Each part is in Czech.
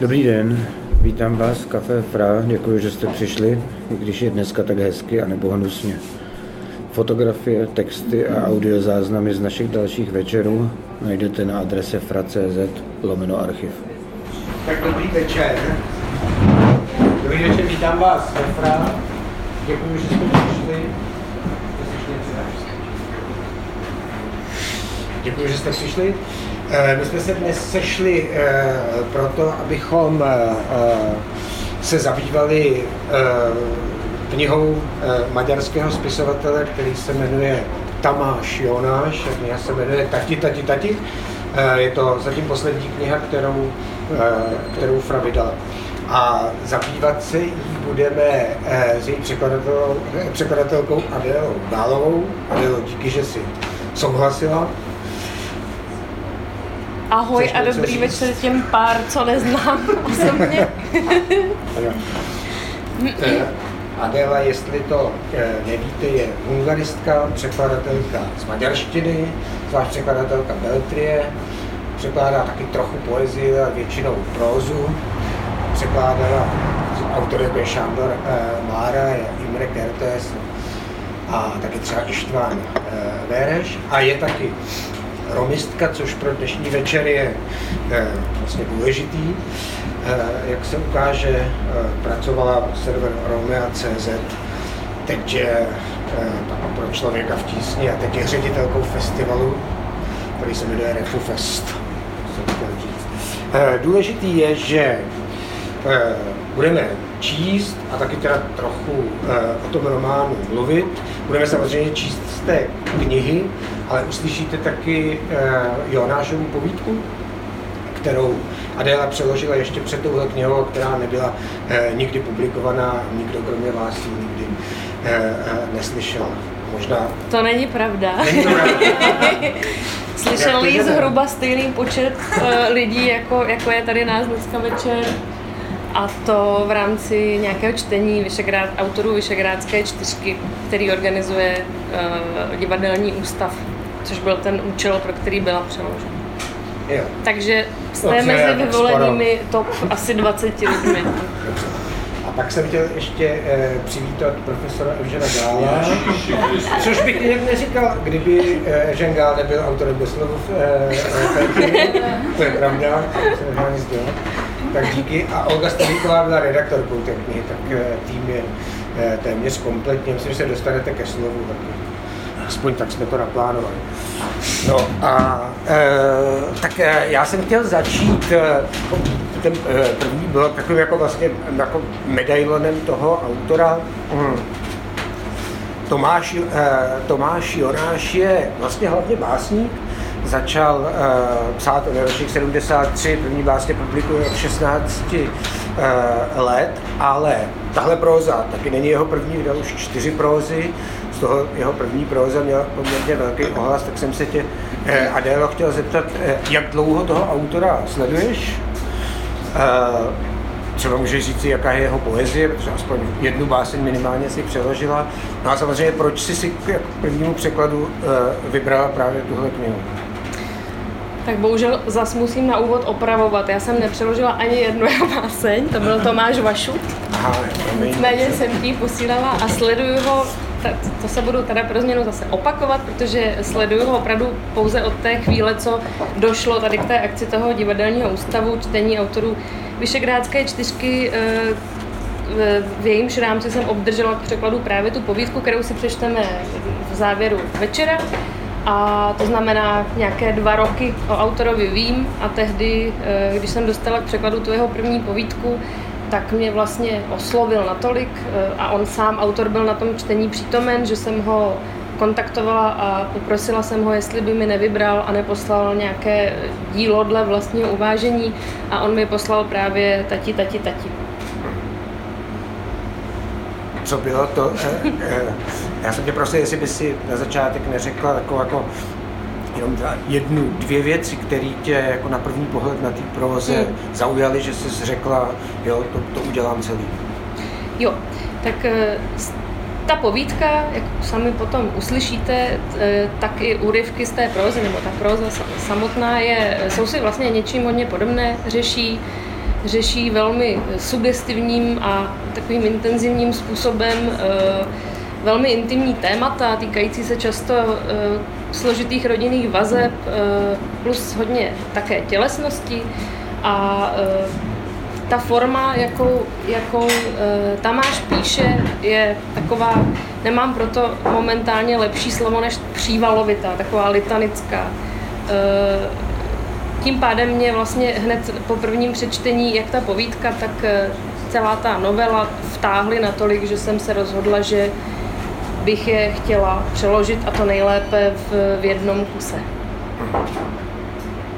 Dobrý den, vítám vás v Café Fra, děkuji, že jste přišli, i když je dneska tak hezky a nebo hnusně. Fotografie, texty a audiozáznamy z našich dalších večerů najdete na adrese fra.cz lomeno archiv. Tak dobrý večer. Dobrý večer, vítám vás ve Fra. Děkuji, že jste přišli. Děkuji, že jste přišli. Eh, my jsme se dnes sešli eh, proto, abychom eh, se zabývali knihou maďarského spisovatele, který se jmenuje Tamáš Jonáš, kniha se jmenuje Tati, Tati, Tati. Je to zatím poslední kniha, kterou, kterou Fra vydala. A zabývat se jí budeme s její překladatelkou Adélou Bálovou. Adélo, díky, že si souhlasila. Ahoj a dobrý večer těm pár, co neznám osobně. Adela, jestli to eh, nevíte, je hungaristka, překladatelka z maďarštiny, zvlášť překladatelka Beltrie, překládá taky trochu poezii a většinou prózu. Překládala autor jako je Šandor eh, Mára, Imre Kertész a taky třeba Ištván eh, Vereš a je taky romistka, což pro dnešní večer je eh, vlastně důležitý. Eh, jak se ukáže, eh, pracovala server Romea.cz, teď je pro člověka v tísni a teď je ředitelkou festivalu, který se jmenuje Refufest. Důležitý je, že budeme číst a taky teda trochu o tom románu mluvit. Budeme samozřejmě číst z té knihy, ale uslyšíte taky uh, Jonášovu povídku, kterou Adéla přeložila ještě před touhle knihou, která nebyla uh, nikdy publikovaná, nikdo kromě vás ji nikdy uh, neslyšel. Možná... To není pravda. Není to pravda. Slyšel jí zhruba stejný počet lidí, jako, jako je tady nás dneska večer. A to v rámci nějakého čtení Vyšegrád, autorů Vyšegrádské čtyřky, který organizuje uh, divadelní ústav což byl ten účel, pro který byla přeložena. Jo. Takže jste mezi vyvolenými top asi 20 lidmi. A pak jsem chtěl ještě eh, přivítat profesora Evžena Gála, což bych jinak neříkal, kdyby eh, Evžen Gál nebyl autorem Beslovu eh, eh, to je pravda, to se Tak díky. A Olga Stavíková byla redaktorkou té knihy, tak eh, tým je eh, téměř kompletně. Myslím, že se dostanete ke slovu taky. Aspoň tak jsme to naplánovali. No a e, tak e, já jsem chtěl začít, e, ten e, první byl takovým jako vlastně jako medailonem toho autora. Hmm. Tomáš, e, Tomáš Jonáš je vlastně hlavně básník, začal uh, psát v ročník 73, první básně publikuje od 16 uh, let, ale tahle próza taky není jeho první, vydal už čtyři prózy, z toho jeho první próza měla poměrně velký ohlas, tak jsem se tě, eh, Adélo, chtěl zeptat, eh, jak dlouho toho autora sleduješ? Eh, třeba můžeš říct, jaká je jeho poezie, protože aspoň jednu báseň minimálně si přeložila. No a samozřejmě, proč jsi si k prvnímu překladu eh, vybrala právě tuhle knihu? Tak bohužel zas musím na úvod opravovat. Já jsem nepřeložila ani jednu jeho báseň, to byl Tomáš Vašu. Nicméně jsem ti posílala a sleduju ho to se budu teda pro změnu zase opakovat, protože sleduju ho opravdu pouze od té chvíle, co došlo tady k té akci toho divadelního ústavu, čtení autorů Vyšegrádské čtyřky, eh, v jejímž rámci jsem obdržela k překladu právě tu povídku, kterou si přečteme v závěru večera. A to znamená, nějaké dva roky o autorovi vím a tehdy, eh, když jsem dostala k překladu tu jeho první povídku, tak mě vlastně oslovil natolik eh, a on sám, autor, byl na tom čtení přítomen, že jsem ho kontaktovala a poprosila jsem ho, jestli by mi nevybral a neposlal nějaké dílo dle vlastního uvážení a on mi poslal právě Tati, Tati, Tati. Co bylo to? Eh, eh, já jsem tě prosil, jestli by si na začátek neřekla takovou jako jenom jednu, dvě věci, které tě jako na první pohled na té proze hmm. zaujaly, že jsi řekla, jo, to, to udělám celý. Jo, tak eh, ta povídka, jak sami potom uslyšíte, eh, tak i úryvky z té prozy, nebo ta proza samotná je, jsou si vlastně něčím hodně podobné, řeší řeší velmi sugestivním a takovým intenzivním způsobem eh, velmi intimní témata, týkající se často složitých rodinných vazeb, eh, plus hodně také tělesnosti. A ta forma, jakou, jakou Tamáš píše, je taková, nemám proto momentálně lepší slovo než přívalovitá, taková litanická tím pádem mě vlastně hned po prvním přečtení, jak ta povídka, tak eh, celá ta novela vtáhly natolik, že jsem se rozhodla, že bych je chtěla přeložit a to nejlépe v, v jednom kuse.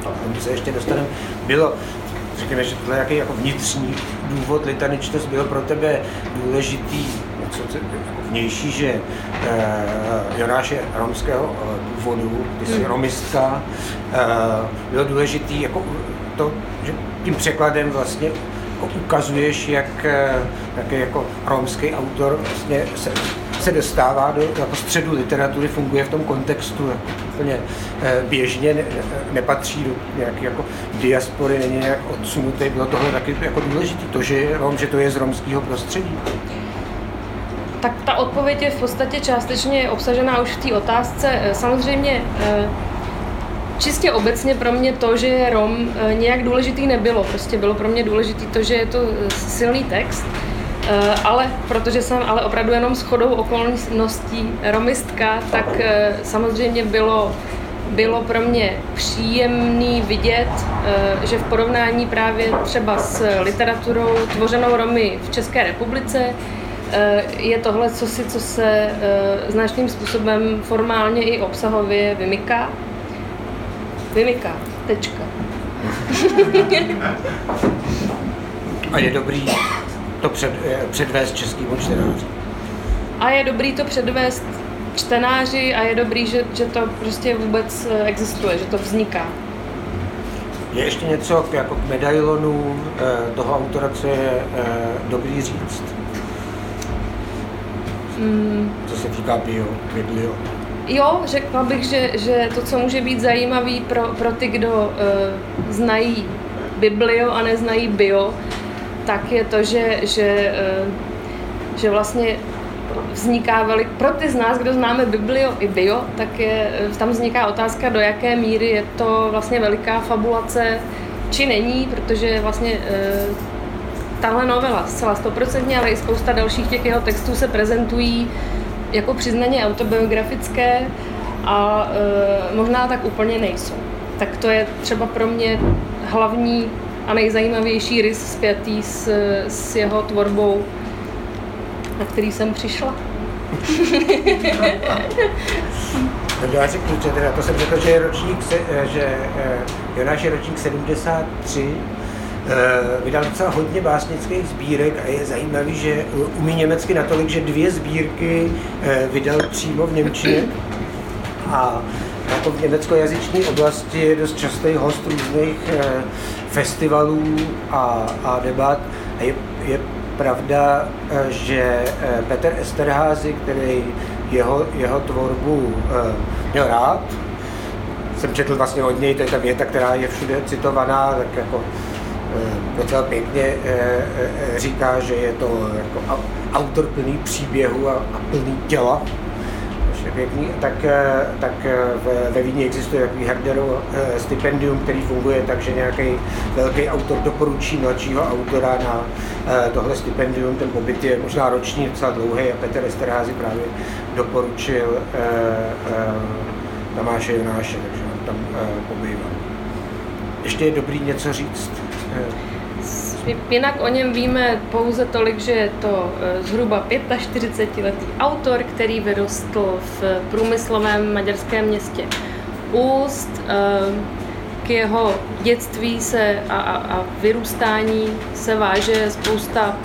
A se ještě dostaneme. Bylo, řekněme, že tohle jaký jako vnitřní důvod litaničnost byl pro tebe důležitý, co, vnější, že uh, Jonáš je romského uh, původu, ty jsi hmm. romistka, uh, bylo důležité jako to, že tím překladem vlastně jako ukazuješ, jak, jak jako romský autor vlastně se, se dostává do jako středu literatury, funguje v tom kontextu jako úplně běžně, ne, nepatří do nějaké jako diaspory, není nějak odsunutý. Bylo tohle taky jako důležité, to, že Rom, že to je z romského prostředí. Tak ta odpověď je v podstatě částečně obsažená už v té otázce. Eh, samozřejmě eh, čistě obecně pro mě to, že je Rom, eh, nějak důležitý nebylo. Prostě bylo pro mě důležitý to, že je to silný text, ale protože jsem ale opravdu jenom s chodou okolností romistka, tak samozřejmě bylo bylo pro mě příjemný vidět, že v porovnání právě třeba s literaturou tvořenou Romy v České republice, Eh, je tohle co si, co se eh, značným způsobem formálně i obsahově vymyká. Vymyká. Tečka. A je dobrý to před, eh, předvést českým čtenáři. A je dobrý to předvést čtenáři a je dobrý, že, že to prostě vůbec existuje, že to vzniká. Je ještě něco jako k medailonu toho autora, co je dobrý říct? Mm. Co se týká bio, biblio. Jo, řekla bych, že, že to, co může být zajímavý pro, pro ty, kdo uh, znají biblio a neznají bio, tak je to, že, že, uh, že vlastně vzniká velik, pro ty z nás, kdo známe biblio i bio, tak je, eh, tam vzniká otázka, do jaké míry je to vlastně veliká fabulace, či není, protože vlastně uh, tahle novela zcela stoprocentně, ale i spousta dalších těch jeho textů se prezentují jako přiznaně autobiografické a možná tak úplně nejsou. Tak to je třeba pro mě hlavní a nejzajímavější rys zpětý s, s jeho tvorbou, na který jsem přišla. já řeknu, že teda to jsem řekl, že je ročník, že e, Jonáš je ročník 73, Eh, vydal docela hodně básnických sbírek a je zajímavý, že umí německy natolik, že dvě sbírky eh, vydal přímo v Němčině a jako v německojazyčné oblasti je dost častý host různých eh, festivalů a, a debat. A je, je pravda, že Petr Esterházy, který jeho, jeho tvorbu měl rád, jsem četl vlastně od něj, to je ta věta, která je všude citovaná, tak jako Eh, docela pěkně eh, eh, říká, že je to jako autor plný příběhu a, a plný těla. Je pěkný. Tak, tak ve Vídni existuje takový Herderov stipendium, který funguje tak, že nějaký velký autor doporučí mladšího autora na tohle stipendium. Ten pobyt je možná roční, docela dlouhý a Petr Esterházy právě doporučil Tamáše Jonáše, takže on tam pobýval. Ještě je dobrý něco říct Jinak o něm víme pouze tolik, že je to eh, zhruba 45-letý autor, který vyrostl v průmyslovém maďarském městě Úst. Eh, k jeho dětství se a, a, a vyrůstání se váže spousta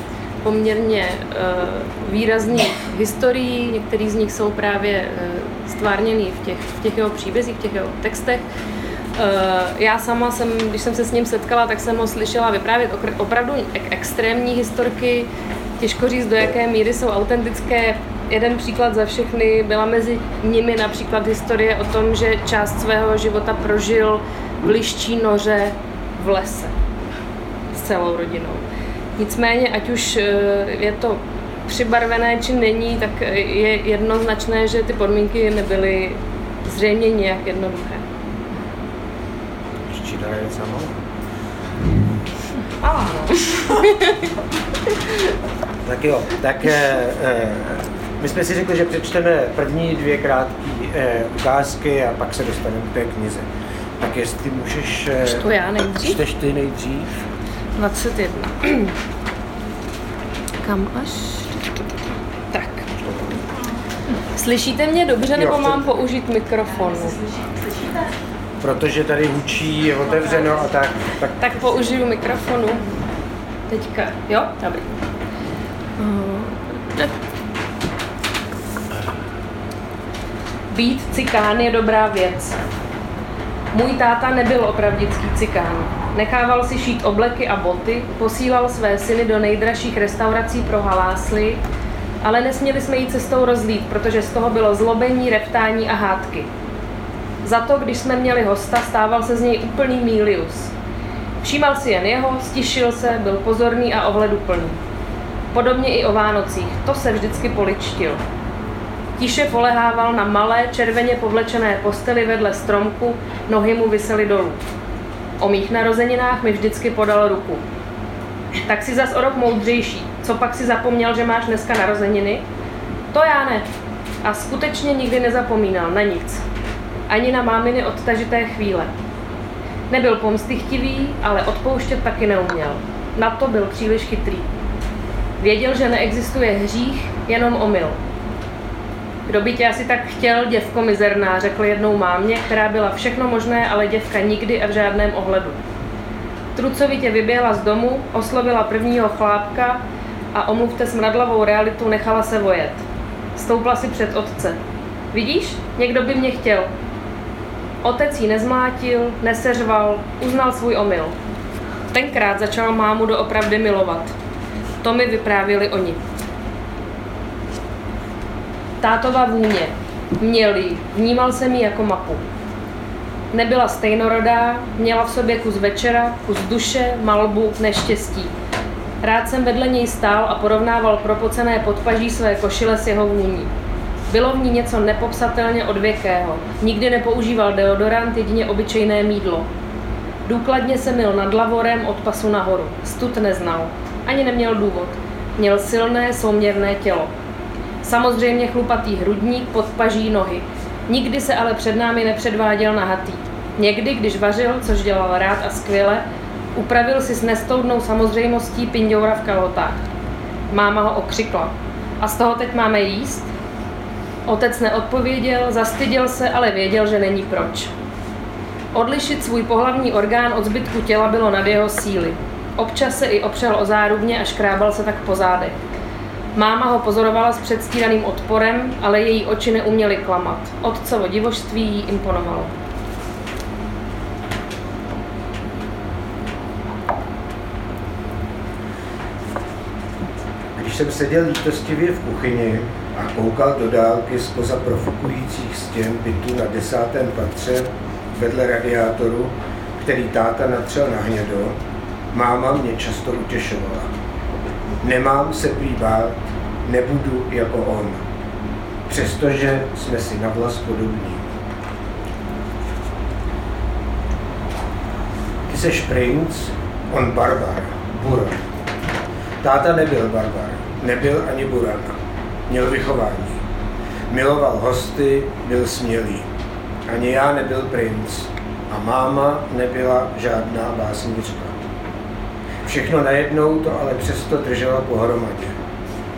poměrně uh, výrazných historií, některý z nich jsou právě stvárněný v těch, v těch jeho příbězích, v těch jeho textech. Eh, já sama jsem, když jsem se s ním setkala, tak jsem ho slyšela vyprávět opravdu extrémní historky. Těžko říct, do jaké míry jsou autentické. Jeden příklad za všechny byla mezi nimi například historie o tom, že část svého života prožil v liští noře v lese celou rodinou. Nicméně, ať už eh, je to přibarvené či není, tak je jednoznačné, že ty podmínky nebyly zřejmě nějak jednoduché. Tak jo, tak eh, eh, my jsme si řekli, že přečteme první dvě krátké eh, ukázky a pak se dostaneme k té knize. Tak jestli můžeš... Eh, Čtu já nejdřív? Čteš ty nejdřív? 21. Kam až? Tak. Slyšíte mě dobře, nebo Jo, mám použít mikrofon? Protože tady hučí, je otevřeno a tak, tak Tak použiju mikrofonu. Teďka, jo? Dobrý. Eh, Být cikán je dobrá věc. Můj táta nebyl opravdický cikán. Nechával si šít obleky a boty, posílal své syny do nejdražších restaurací pro halásly, ale nesměli jsme jít cestou rozlít, protože z toho bylo zlobení, reptání a hádky. Za to, když jsme měli hosta, stával se z něj úplný mílius. Všímal si jen jeho, stišil se, byl pozorný a ohleduplný. Podobně i o Vánocích, to se vždycky poličtil. Tiše polehával na malé, červeně povlečené posteli vedle stromku, nohy mu visely dolů. O mých narozeninách mi vždycky podal ruku. Tak si zas o rok moudřejší. Co pak si zapomněl, že máš dneska narozeniny? To já ne. A skutečně nikdy nezapomínal na nic. Ani na máminy odtažité chvíle. Nebyl pomstychtivý, ale odpouštět taky neuměl. Na to byl příliš chytrý. Věděl, že neexistuje hřích, jenom omyl. Kdo by tě asi tak chtěl, děvko mizerná, řekl jednou mámě, která byla všechno možné, ale děvka nikdy a v žádném ohledu. Trucovitě vyběhla z domu, oslovila prvního chlápka a omluvte smradlavou realitu nechala se vojet. Stoupla si před otce. Vidíš, někdo by mě chtěl. Otec ji nezmlátil, neseřval, uznal svůj omyl. Tenkrát začal mámu doopravdy milovat. To mi vyprávěli oni. Tátova vůně. Měl ji, vnímal jsem ji jako mapu. Nebyla stejnorodá, měla v sobě kus večera, kus duše, malbu, neštěstí. Rád jsem vedle něj stál a porovnával propocené podpaží své košile s jeho vůní. Bylo v ní něco nepopsatelně odvěkého. Nikdy nepoužíval deodorant, jedině obyčejné mídlo. Důkladně se mil nad lavorem od pasu nahoru. Stud neznal. Ani neměl důvod. Měl silné, souměrné tělo. Samozřejmě chlupatý hrudník, podpaží nohy. Nikdy se ale před námi nepředváděl nahatý. Někdy, když vařil, což dělal rád a skvěle, upravil si s nestoudnou samozřejmostí pindoura v kalotách. Máma ho okřikla. A z toho teď máme jíst? Otec neodpověděl, zastyděl se, ale věděl, že není proč. Odlišit svůj pohlavní orgán od zbytku těla bylo nad jeho síly. Občas se i opřel o zárubně a škrábal se tak po zádech. Máma ho pozorovala s předstíraným odporem, ale její oči neuměly klamat. Otcovo divožství jí imponovalo. Když jsem seděl lítostivě v kuchyni a koukal do dálky spoza profukujících stěn bytu na desátém patře vedle radiátoru, který táta natřel na hnědo, máma mě často utěšovala. Nemám se prý nebudu jako on, přestože jsme si na vlas podobní. Ty seš princ, on barbar, buran. Táta nebyl barbar, nebyl ani buran. Měl vychování. Miloval hosty, byl smělý. Ani já nebyl princ. A máma nebyla žádná básnička. Všechno najednou to ale přesto drželo pohromadě.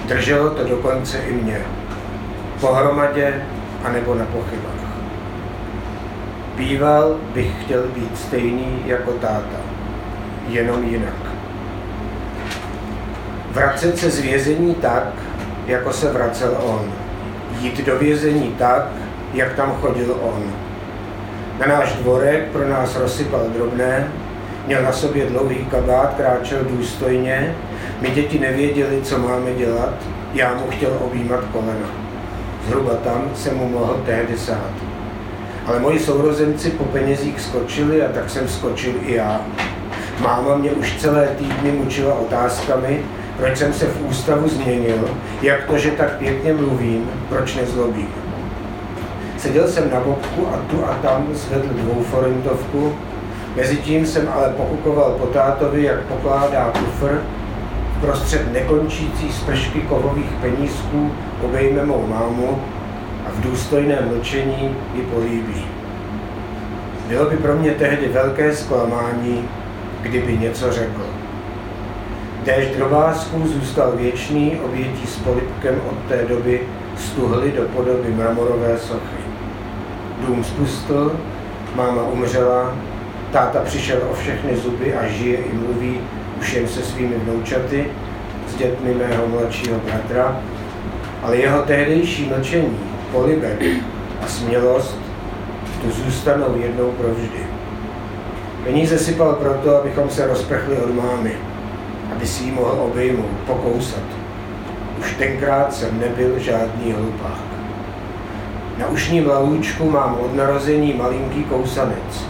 Drželo to dokonce i mě. Pohromadě anebo na pochybách. Býval bych chtěl být stejný jako táta, jenom jinak. Vracet se z vězení tak, jako se vracel on. Jít do vězení tak, jak tam chodil on. Na náš dvorek pro nás rozsypal drobné, měl na sobě dlouhý kabát, kráčel důstojně, my děti nevěděli, co máme dělat, já mu chtěl objímat kolena. Zhruba tam jsem mu mohl tehdy sát. Ale moji sourozenci po penězích skočili a tak jsem skočil i já. Máma mě už celé týdny mučila otázkami, proč jsem se v ústavu změnil, jak to, že tak pěkně mluvím, proč nezlobím. Seděl jsem na bobku a tu a tam zvedl dvouforintovku, Mezitím jsem ale pokukoval po tátovi, jak pokládá kufr, prostřed nekončící spršky kovových penízků obejme mou mámu a v důstojném mlčení ji políbí. Bylo by pro mě tehdy velké zklamání, kdyby něco řekl. Déšť drobásků zůstal věčný, obětí s polipkem od té doby stuhly do podoby mramorové sochy. Dům spustl, máma umřela, táta přišel o všechny zuby a žije i mluví už jen se svými vnoučaty, s dětmi mého mladšího bratra, ale jeho tehdejší mlčení, polibek a smělost tu zůstanou jednou provždy. Peníze sypal proto, abychom se rozprchli od mámy, aby si ji mohl obejmout, pokousat. Už tenkrát jsem nebyl žádný hlupák. Na ušním lalůčku mám od narození malinký kousanec.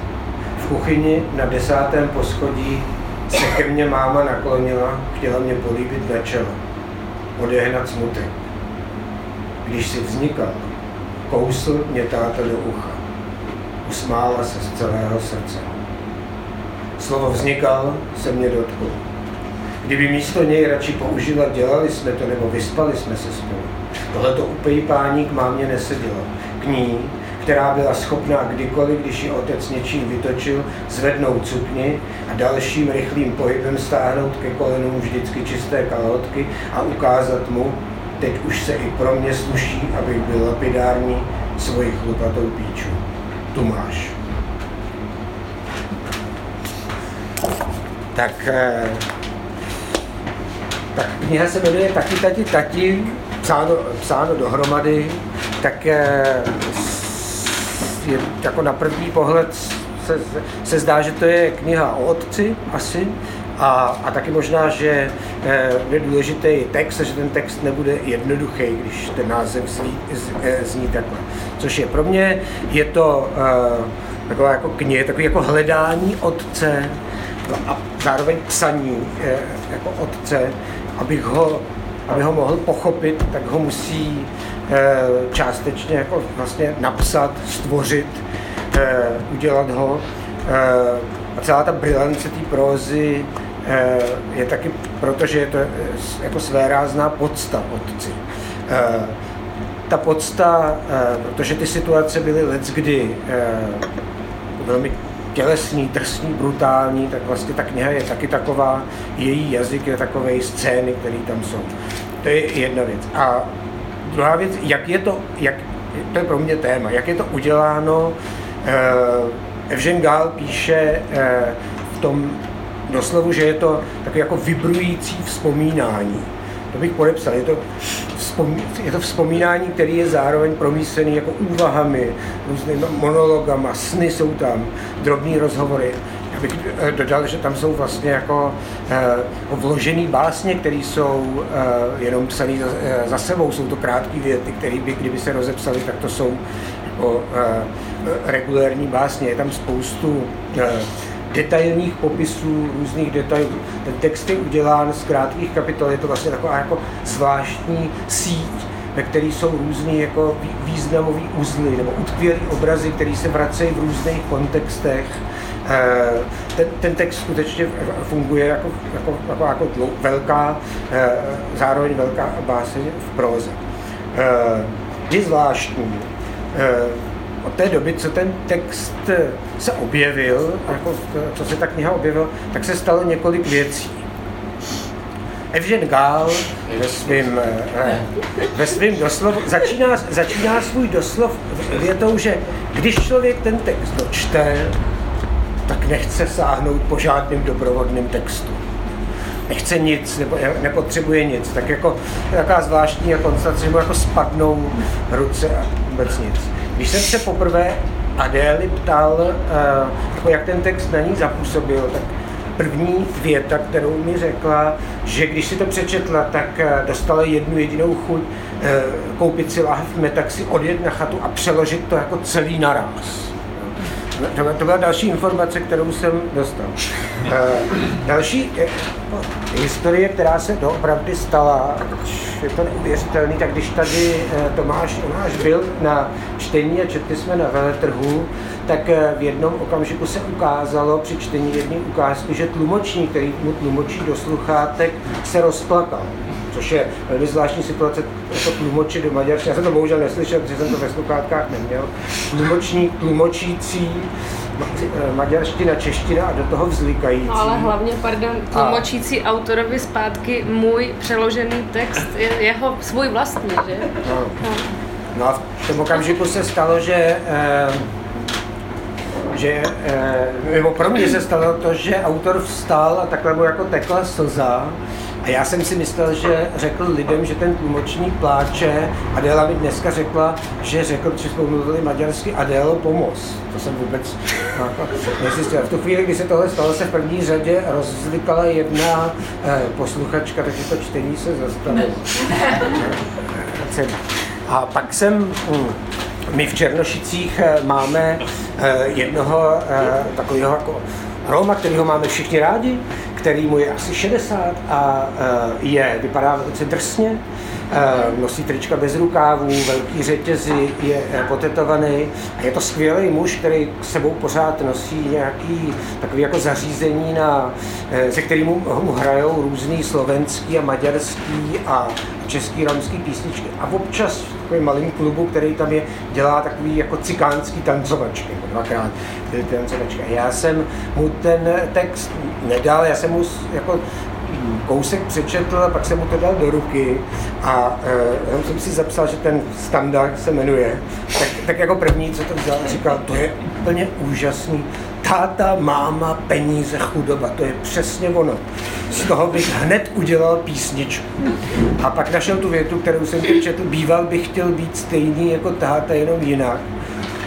V kuchyni na desátém poschodí se ke mně máma naklonila, chtěla mě políbit na čelo, odehnat smutek. Když si vznikal, kousl mě táta do ucha. Usmála se z celého srdce. Slovo vznikal se mě dotklo. Kdyby místo něj radši použila, dělali jsme to nebo vyspali jsme se spolu. Tohleto upejpání k mámě nesedělo. K ní, která byla schopná kdykoliv, když ji otec něčím vytočil, zvednout cukni a dalším rychlým pohybem stáhnout ke kolenům vždycky čisté kalhotky a ukázat mu, teď už se i pro mě sluší, abych byl lapidární svoji chlupatou píču. Tu máš. Tak, eh, tak kniha se jmenuje Taky tati tati, psáno, psáno dohromady, tak eh, je, jako na první pohled se, se zdá, že to je kniha o otci asi, a, a taky možná, že e, je důležitý text, že ten text nebude jednoduchý, když ten název zní, z, e, zní takhle. Což je pro mě, je to e, taková jako kniha, takový jako hledání otce a zároveň psaní jako otce, abych ho, aby ho mohl pochopit, tak ho musí Eh, částečně jako vlastně napsat, stvořit, eh, udělat ho. Eh, a celá ta brilance té prózy je taky, protože je to jako svérázná podsta otci. Ta podsta, protože ty situace byly let kdy velmi tělesný, drsný, brutální, tak vlastně ta kniha je taky taková, její jazyk je takový scény, které tam jsou. To je jedna věc. A druhá věc, jak je to, jak, to je pro mě téma, jak je to uděláno. Eh, Evžen Gál píše eh, v tom doslovu, že je to takové jako vibrující vzpomínání. To bych podepsal. Je to, je to vzpomínání, které je zároveň promísený jako úvahami, různými monologama, sny jsou tam, drobné rozhovory bych eh, dodal, že tam jsou vlastně jako eh, vložený básně, které jsou eh, jenom psané za, za sebou. Jsou to krátké věty, které by, kdyby se rozepsaly, tak to jsou jako regulérní básně. Je tam spoustu detailních popisů, různých detailů. Ten text je udělán z krátkých kapitol, je to vlastně taková jako zvláštní síť, ve které jsou různý jako významové uzly nebo utkvělé obrazy, které se vracejí v různých kontextech Eh, ten, ten text skutečně funguje jako, jako, jako, jako dlou, velká, eh, zároveň velká báseň v próze. Eh, je zvláštní, od té doby, co ten text se objevil, jako, co se ta kniha objevila, tak se stalo několik věcí. Evžen Gál ve svým, ve svým doslov, začíná, začíná svůj doslov větou, že když člověk ten text dočte, tak nechce sáhnout po žádném doprovodném textu. Nechce nic, nebo nepotřebuje nic. Tak jako taková zvláštní konstatace, že mu jako spadnou ruce a vůbec nic. Když jsem se poprvé Adély ptal, uh, jako jak ten text na ní zapůsobil, tak první věta, kterou mi řekla, že když si to přečetla, tak uh, dostala jednu jedinou chuť uh, koupit si láhev metaxi, odjet na chatu a přeložit to jako celý naraz to, to byla další informace, kterou jsem dostal. Uh, další je, historie, která se doopravdy stala, je to neuvěřitelný, tak když tady uh, Tomáš, Tomáš byl na čtení a četli jsme na veletrhu, tak v jednom okamžiku se ukázalo při čtení jedné ukázky, že tlumočník, který mu tlumočí do sluchátek, se rozplakal což je velmi zvláštní situace jako tlumočit do maďarštiny. Já jsem to bohužel neslyšel, protože jsem to ve sluchátkách neměl. Tlumočník, tlumočící, eh, maďarština, čeština a do toho vzlikající. No ale hlavně, pardon, tlumočící a... autorovi zpátky můj přeložený text je jeho svůj vlastní, že? No. No. no a v tom okamžiku se stalo, že eh, že, eh, nebo pro mě se stalo to, že autor vstal a takhle mu jako tekla slza a já jsem si myslel, že řekl lidem, že ten tlumočník pláče. Adela mi dneska řekla, že řekl, že jsme mluvili maďarsky Adélo pomoz. To jsem vůbec nezjistil. V tu chvíli, kdy se tohle stalo, se v první řadě rozlikala jedna eh, posluchačka, takže to čtení se zastavilo. A pak jsem, hm, my v Černošicích eh, máme eh, jednoho eh, takového jako Roma, kterého máme všichni rádi, který mu je asi 60 a e, je, vypadá velice drsně, nosí trička bez rukávů, velký řetězy, je e, potetovaný a je to skvělý muž, který s sebou pořád nosí nějaký takový jako zařízení, na, se kterým mu, hrajou různý slovenský a maďarský a český romský písničky. A občas v takovém malém klubu, který tam je, dělá takový jako cikánský tancovačky, dvakrát ty tancovačky. Já jsem mu ten text nedal, já jsem mu jako kousek přečetl a pak jsem mu to dal do ruky a uh, jsem si zapsal, že ten standard se jmenuje. Tak, tak jako první, co to vzal, říkal, to je úplně úžasný. Táta, máma, peníze, chudoba, to je přesně ono. Z toho bych hned udělal písničku. A pak našel tu větu, kterou jsem teď četl, býval bych chtěl být stejný jako táta, jenom jinak.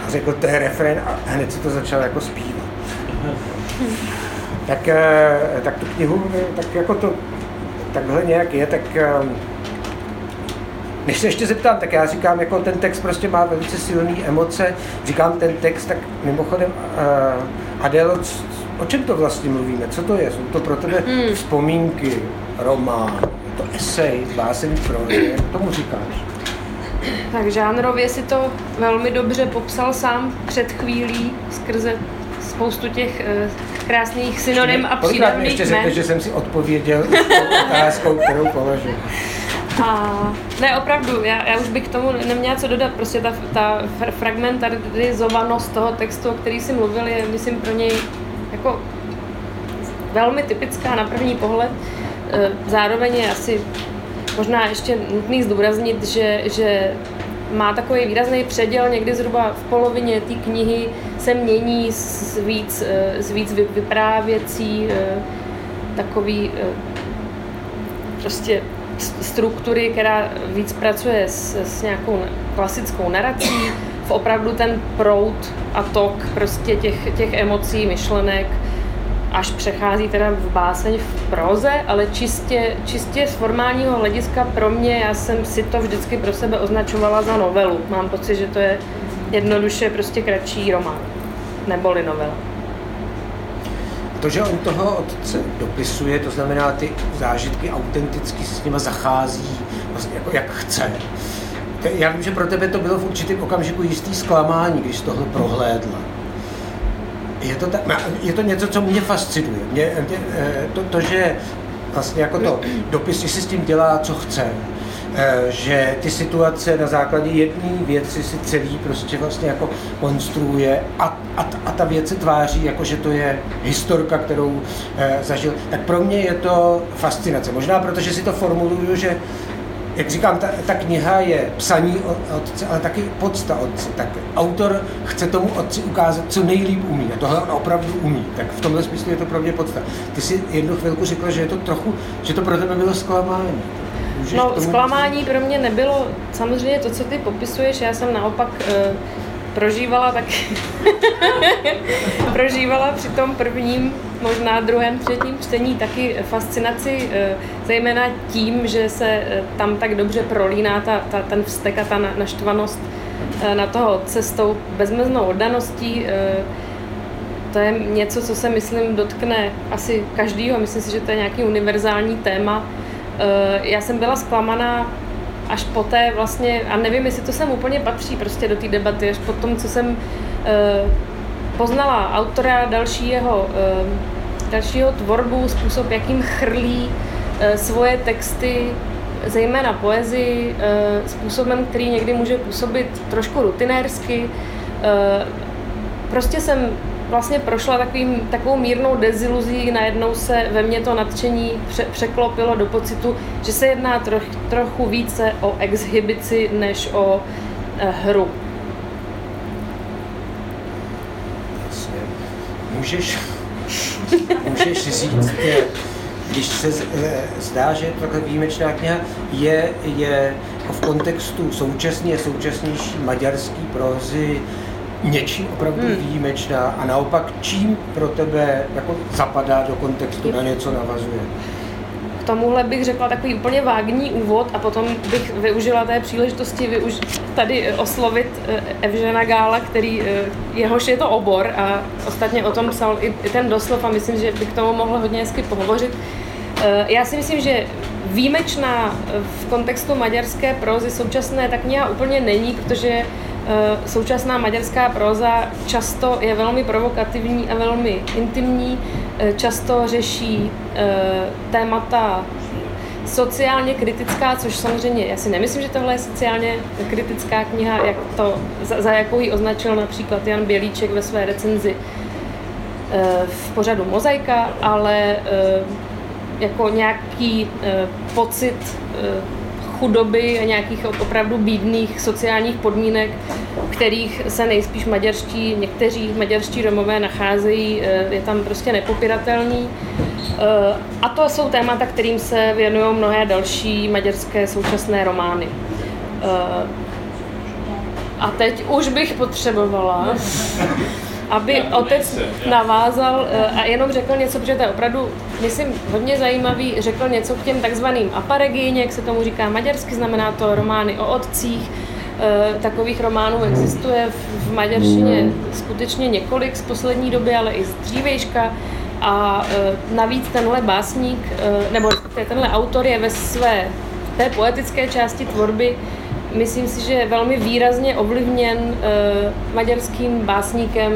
A řekl, to je refren a hned si to začal jako zpívat tak, eh, tak tu knihu, tak jako to takhle nějak je, tak eh, než se ještě zeptám, tak já říkám, jako ten text prostě má velice silné emoce. Říkám ten text, tak mimochodem, uh, Adélo, o čem to vlastně mluvíme? Co to je? Jsou to pro tebe hmm. vzpomínky, román, to esej, báseň pro jak tomu říkáš? Tak žánrově si to velmi dobře popsal sám před chvílí skrze spoustu těch uh, krásných synonym a přídavných ještě řekne, že jsem si odpověděl otázkou, kterou položil. A ne, opravdu, já, já už bych k tomu neměla co dodat, prostě ta, ta fragmentarizovanost toho textu, o který jsi mluvil, je, myslím, pro něj jako velmi typická na první pohled. E, zároveň je asi možná ještě nutný zdůraznit, že, že má takový výrazný předěl, někdy zhruba v polovině té knihy se mění z víc, eh, z víc vyprávěcí, eh, takový eh, prostě struktury, která víc pracuje s, s nějakou klasickou narací, v opravdu ten prout a tok prostě těch, těch emocí, myšlenek, až přechází teda v báseň v proze, ale čistě, čistě z formálního hlediska pro mě, já jsem si to vždycky pro sebe označovala za novelu. Mám pocit, že to je jednoduše prostě kratší román, neboli novela. To, že on toho otce dopisuje, to znamená ty zážitky autenticky s nima zachází vlastně jako jak chce. Já vím, že pro tebe to bylo v určitém okamžiku jistý zklamání, když tohle prohlédla je to, tak, je to něco, co mě fascinuje. Mě, mě, eh, to, to, že vlastně jako to dopis, si s tím dělá, co chce, eh, že ty situace na základě jedné věci si celý prostě vlastně jako konstruuje a, a, a ta věc se tváří, jako že to je historka, kterou eh, zažil. Tak pro mě je to fascinace. Možná protože si to formuluju, že jak říkám, ta, ta kniha je psaní otce, ale taky podsta otce. Tak autor chce tomu otci ukázat, co nejlíp umí. A tohle on opravdu umí. Tak v tomhle smyslu je to pro mě podsta. Ty si jednu chvilku řekla, že je to trochu, že to pro tebe bylo zklamání. Můžeš no, zklamání pro mě nebylo samozřejmě to, co ty popisuješ. Já jsem naopak e, prožívala tak prožívala při tom prvním možná druhém, třetím čtení taky fascinaci, eh, zejména tím, že se eh, tam tak dobře prolíná ta, ta, ten vztek a ta naštvanost eh, na toho cestou bezmeznou oddaností. to je něco, co se, myslím, dotkne asi každýho. Myslím si, že to je nějaký univerzální téma. Já jsem byla zklamaná až poté vlastně, a nevím, jestli to sem úplně patří prostě do té debaty, až po tom, co jsem poznala autora dalšího, dalšího tvorbu, způsob, jakým chrlí svoje texty, zejména poezii, způsobem, který někdy může působit trošku rutinérsky. Prostě jsem vlastně prošla takovým, takovou mírnou deziluzí, najednou se ve mně to nadšení pře- překlopilo do pocitu, že se jedná troch, trochu více o exhibici než o eh, hru. Můžeš, můžeš říct, když se eh, zdá, že je takhle výjimečná kniha, je, je v kontextu současně současnější maďarský prozy něčím opravdu hmm. výjimečná a naopak čím pro tebe jako zapadá do kontextu, na něco navazuje? Tomuhle bych řekla takový úplně vágní úvod a potom bych využila té příležitosti využ- tady oslovit eh, Evžena Gála, který, eh, jehož je to obor a ostatně o tom psal i ten doslov a myslím, že by k tomu mohl hodně hezky pohovořit. Eh, já si myslím, že výjimečná v kontextu maďarské prózy současné ta kniha úplně není, protože Eh, současná maďarská próza často je velmi provokativní a velmi intimní, eh, často řeší eh, témata sociálně kritická, což samozřejmě, já si nemyslím, že tohle je sociálně kritická kniha, jak to, za, za jakou ji označil například Jan Bělíček ve své recenzi v pořadu Mozaika, ale jako nějaký pocit chudoby a nějakých opravdu bídných sociálních podmínek, v kterých se nejspíš maďarští, někteří maďarští Romové nacházejí, eh, je tam prostě nepopiratelný. Eh, a to jsou témata, kterým se věnují mnohé další maďarské současné romány. Eh, a teď už bych potřebovala aby otec navázal eh, a jenom řekl něco, protože to je opravdu, myslím, hodně zajímavý, řekl něco k těm takzvaným aparegíně, jak se tomu říká maďarsky, znamená to romány o otcích, eh, takových románů existuje v maďarštině skutečně několik z poslední doby, ale i z dřívejška. A eh, navíc tenhle básník, nebo tenhle autor je ve své té poetické části tvorby myslím si, že je velmi výrazně ovlivněn uh, maďarským básníkem,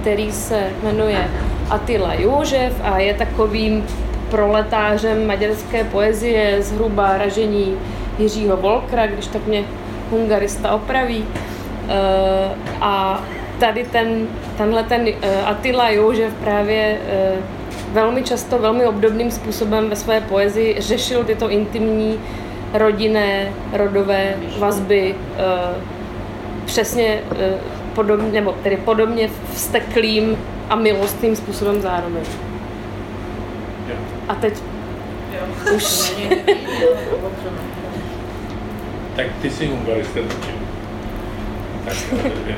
který se jmenuje Attila Jožev a je takovým proletářem maďarské poezie zhruba ražení Jiřího Volkra, když tak mě hungarista opraví. Uh, a tady ten, tenhle ten uh, Attila Jožev právě uh, velmi často, velmi obdobným způsobem ve své poezii řešil tyto intimní rodinné, rodové vazby uh, přesně uh, podobně, nebo tedy podobně vzteklým a milostným způsobem zároveň. A teď už... tak ty jsi hungarista Tak eh,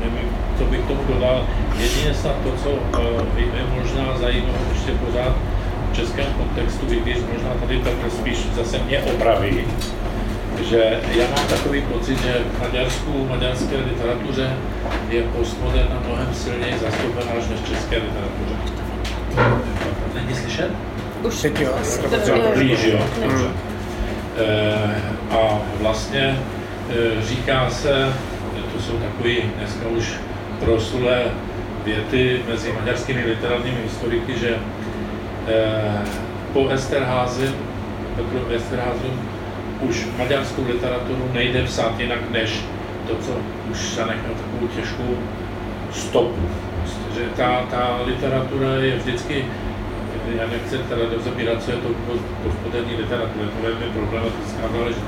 nevím, co bych tomu dodal. Jedině snad to, co je možná zajímavé ještě pořád českém kontextu, i když možná tady takhle spíš zase mě opraví, že já mám takový pocit, že v Maďarsku, v maďarské literatuře je postmoderna mnohem silněji zastoupená než v české literatuře. Není slyšet? Už teď jo. Blíž, jo. Dobře. E, a vlastně e, říká se, to jsou takový dneska už proslulé věty mezi maďarskými literárními historiky, že Eh, po Esterházy, Petru Esterházy, už maďarskou literaturu nejde psát jinak než to, co už zanechal takovou těžkou stopu. Prostě, že ta, ta literatura je vždycky, já nechci teda rozebírat, co je to gospodarní literatura, to je velmi problematická záležitost,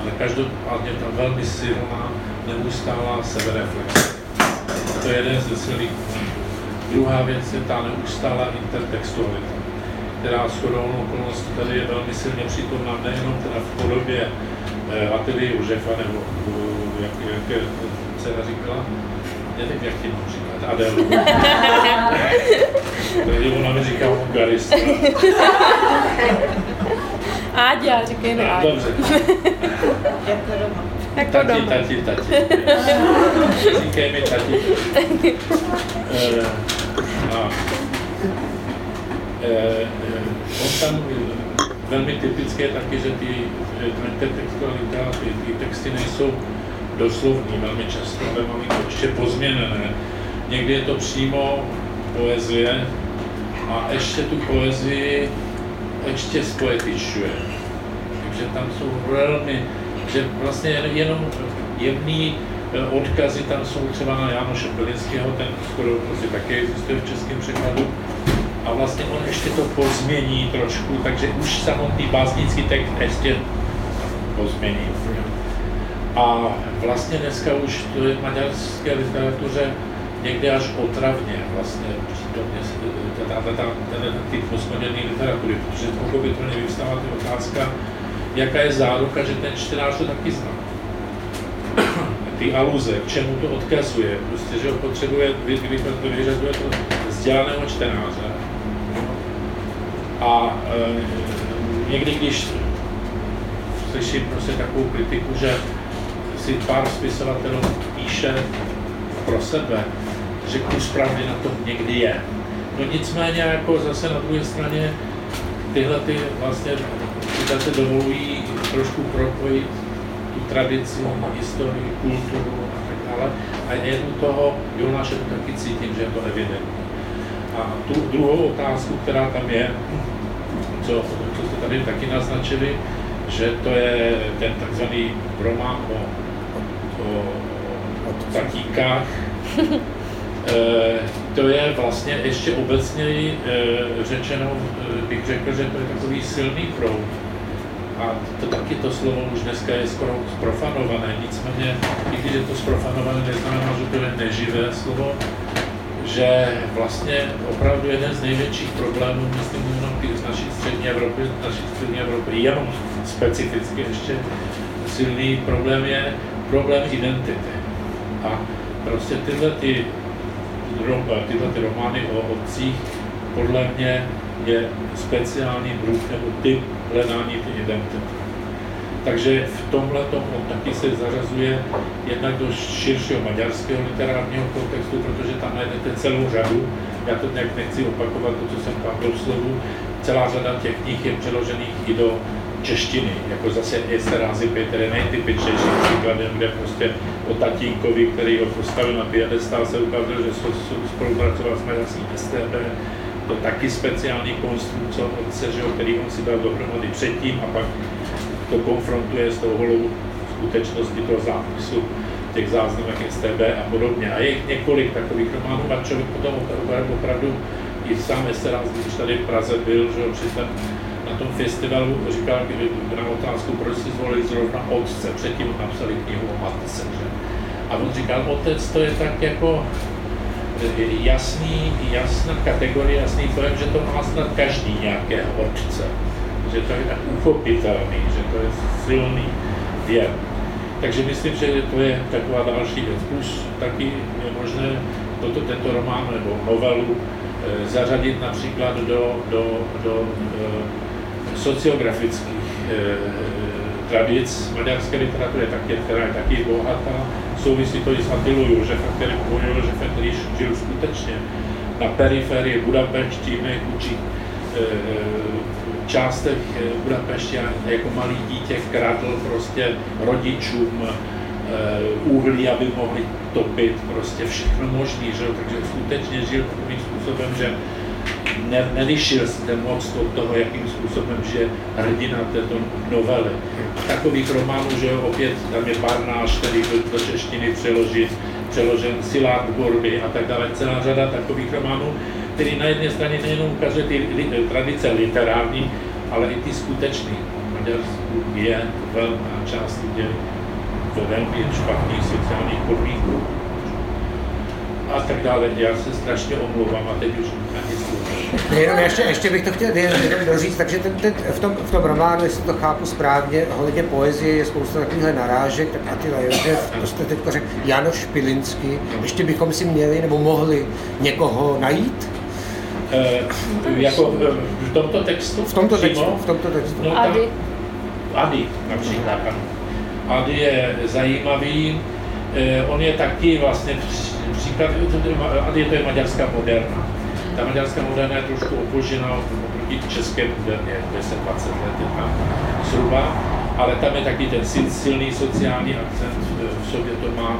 ale každopádně ta velmi silná, neustálá sebereflexe. To je jeden z silných Druhá věc je ta neustálá intertextualita která s okolností tady je velmi silně přítomná nejenom teda v podobě eh, Atily Užefa, nebo eh, jak, jak dcera říkala, nevím, jak ti mám říkat, Adel. Takže ona mi říká hungarista. Áďa, říkej mi Áďa. Dobře. Jako doma. Jako tati, doma. tati, tati. Říkej mi tati. Eh, a, on tam velmi typické taky, že ty intertextualita, ty, ty texty nejsou doslovní velmi často, ale máme to ještě pozměněné. Někdy je to přímo poezie a ještě tu poezii ještě spoetičuje. Takže tam jsou velmi, že vlastně jen- jenom jemný eh, odkazy tam jsou třeba na Jánoše Pilinského, ten skoro prostě také existuje v českém překladu. A vlastně on ještě to pozmění trošku, takže už samotný básnický text ještě pozmění. A vlastně dneska už to je v maďarské literatuře někdy až otravně vlastně přítomně ten typ postmoderní literatury, protože pochopitelně vyvstává ta otázka, jaká je záruka, že ten čtenář to taky zná. Ty aluze, k čemu to odkazuje, prostě, že ho potřebuje, vy, vy, vy, vyřazuje to vzdělaného čtenáře. A e, někdy, když slyším prostě takovou kritiku, že si pár spisovatelů píše pro sebe, že kus pravdy na tom někdy je. No nicméně jako zase na druhé straně tyhle ty vlastně ty dovolují trošku propojit tu tradici, historii, kulturu a tak dále. A je u toho Jonáše to taky cítím, že je to evidentní. A tu druhou otázku, která tam je, co, co jste tady taky naznačili, že to je ten takzvaný román o, o, o tatíkách. E, to je vlastně ještě obecněji e, řečeno, e, bych řekl, že to je takový silný proud. A to taky to slovo už dneska je skoro sprofanované, nicméně, i když je to sprofanované, neznamená, že to je neživé slovo, že vlastně opravdu jeden z největších problémů, myslím, jenom ty naší střední Evropy, naší střední Evropy, jenom specificky ještě silný problém je problém identity. A prostě tyhle ty, ro- tyhle ty romány o otcích podle mě je speciální druh nebo typ hledání ty identity. Takže v tomhle on taky se zařazuje jednak do širšího maďarského literárního kontextu, protože tam najdete celou řadu, já to nějak nechci opakovat, to, co jsem tam byl slovu, celá řada těch knih je přeložených i do češtiny, jako zase Esterházy Petr je nejtypičnějším příkladem, kde prostě o tatínkovi, který ho postavil na piedestál, se ukázalo, že spolu- spolupracoval s maďarským STB, to taky speciální konstrukce otce, že který on si dal dohromady předtím a pak to konfrontuje s tou holou skutečností toho zápisu těch záznamech STB a podobně. A je několik takových románů a člověk potom opravdu i sám Esteras, když tady v Praze byl, že při ten, na tom festivalu říkal na otázku, proč si zvolili zrovna otce, předtím napsali knihu o matce. Že? A on říkal, otec to je tak jako jasný, jasná kategorie, jasný pojem, že to má snad každý nějakého otce. Že to je tak uchopitelný, že to je silný věm. Takže myslím, že to je taková další věc. Plus taky je možné toto, tento román nebo novelu eh, zařadit například do, do, do eh, sociografických eh, tradic maďarské literatury, taky, která je taky bohatá. Souvisí to i s Attilou Jožefem, který původil Jožefem, který žil skutečně na periferii Budapešti, nejchudších částech eh, Budapešti jako malý dítě kradl prostě rodičům eh, uhlí, aby mohli topit, prostě všechno možný, že takže skutečně žil takovým způsobem, že ne, nelišil ten moc od toho, jakým způsobem žije hrdina této novely. Takových románů, že opět tam je Barnáš, který byl do češtiny přeložit, přeložen Szilárd Gorby a tak dále, celá řada takových románů, který na jedné straně nejenom ukazuje ty li, tradice literární, ale i ty skutečný. Maďarsku je velká část lidí ve velmi špatných sociálních podmínkách a tak dále. Já se strašně omlouvám a teď už ani sluchám. Jenom ještě, ještě bych to chtěl jen, jenom doříct, takže ten, ten, v, tom, v tom románu, jestli to chápu správně, ohledně poezie je spousta takovýchhle narážek, tak Attila Josef, to jste teď řekl, Janoš Pilinský, ještě bychom si měli nebo mohli někoho najít? E, jako e, v tomto textu? V tomto přímo? textu, v tomto textu. No, A tam- vy? Ady například, ano. Ady je zajímavý, eh, on je taky vlastně příklad, Ady to je maďarská moderna. Ta maďarská moderna je trošku opožena oproti české moderně, 10-20 let je tam zhruba, ale tam je taky ten silný sociální akcent, v sobě to má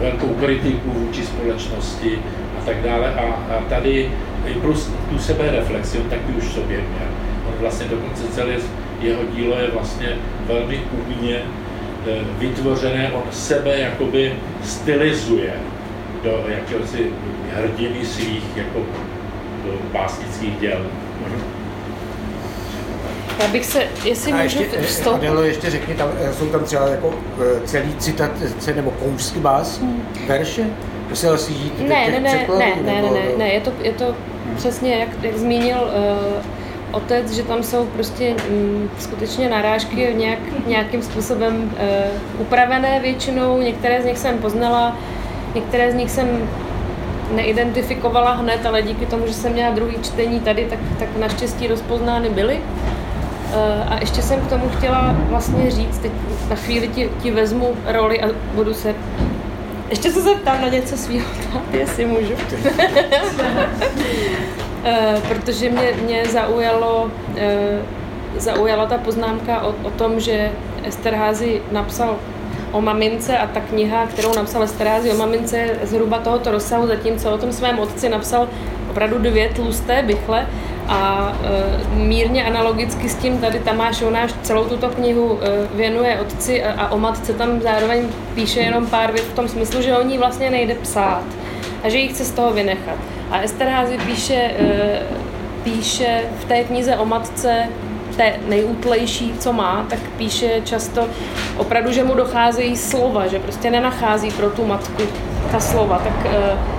velkou kritiku vůči společnosti a tak dále. A, a tady plus tu sebereflexi, on taky už v sobě měl. On vlastně dokonce celé jeho dílo je vlastně velmi umně eh, vytvořené, on sebe jakoby stylizuje do jakéhosi hrdiny svých jako básnických děl. Já bych se, jestli a můžu ještě, vstoupit. Adelo, ještě řekni, tam, eh, jsou tam třeba jako eh, celý citace nebo koušky bás, hmm. verše? Musela si jít ne, ne, ne, ne, ne, ne, ne, ne, je to, je to hmm. přesně, jak, jak zmínil uh, otec, že tam jsou prostě um, skutečně narážky nějak, nějakým způsobem uh, upravené většinou, některé z nich jsem poznala, některé z nich jsem neidentifikovala hned, ale díky tomu, že jsem měla druhý čtení tady, tak, tak naštěstí rozpoznány byly. Eh, a ještě jsem k tomu chtěla vlastně říct, teď na chvíli ti, ti vezmu roli a budu se ještě se zeptám na něco svého táty, jestli můžu. Eh, protože mě, mě zaujalo, eh, zaujala ta poznámka o, o tom, že Esterházy napsal o mamince a ta kniha, kterou napsal Esterházy o mamince zhruba tohoto rozsahu, zatímco o tom svém otci napsal opravdu dvě tlusté bychle a e, mírně analogicky s tím tady Tamáš Jonáš celou tuto knihu e, věnuje otci a, a o matce. Tam zároveň píše jenom pár vět v tom smyslu, že o ní vlastně nejde psát a že ji chce z toho vynechat. A Esterházy píše, e, píše v té knize o matce té nejútlejší, co má, tak píše často opravdu, že mu docházejí slova, že prostě nenachází pro tu matku ta slova. Tak e,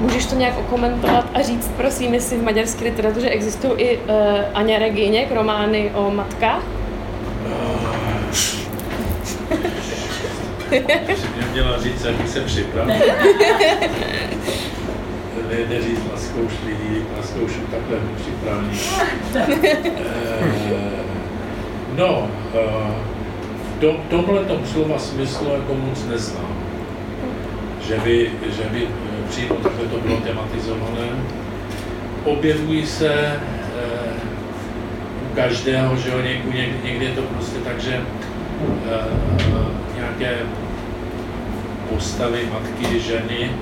Můžeš to nějak okomentovat a říct, prosím, jestli v maďarské literatuře existují i uh, Aně Regině, romány o matkách? Mě měla říct, abych se připravil. Nejde říct na zkouš lidí, na zkoušu takhle připravený. Eh, no, eh, v tom, tomhle tom slova smyslu jako moc neznám. Že by, že by přímo takhle to bylo tematizované. Objevují se u každého, že jo, někdy, někdy je to prostě tak, že nějaké postavy matky, ženy e,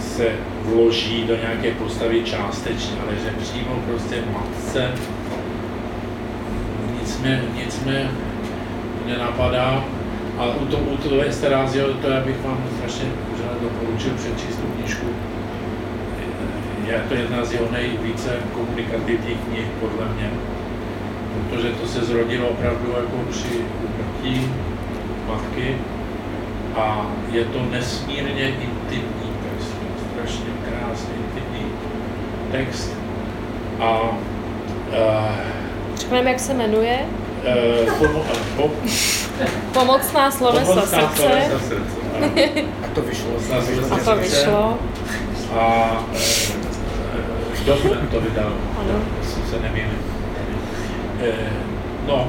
se vloží do nějaké postavy částečně, ale že přímo prostě matce nic mě, nic mě nenapadá. A u toho, u toho Esterázio, to já bych vám strašně doporučil přečíst tu knížku. Je to jedna z jeho nejvíce komunikativních knih, podle mě, protože to se zrodilo opravdu jako při úmrtí matky a je to nesmírně intimní text, strašně krásný intimní text. A uh, Řekneme, jak se jmenuje? Uh, pomo- po, Pomocná slovesa Pomocná srdce. Slovesa srdce. A to vyšlo. A to vyšlo. A e, Dohmen to vydal, ano. jestli se nemýlím. No,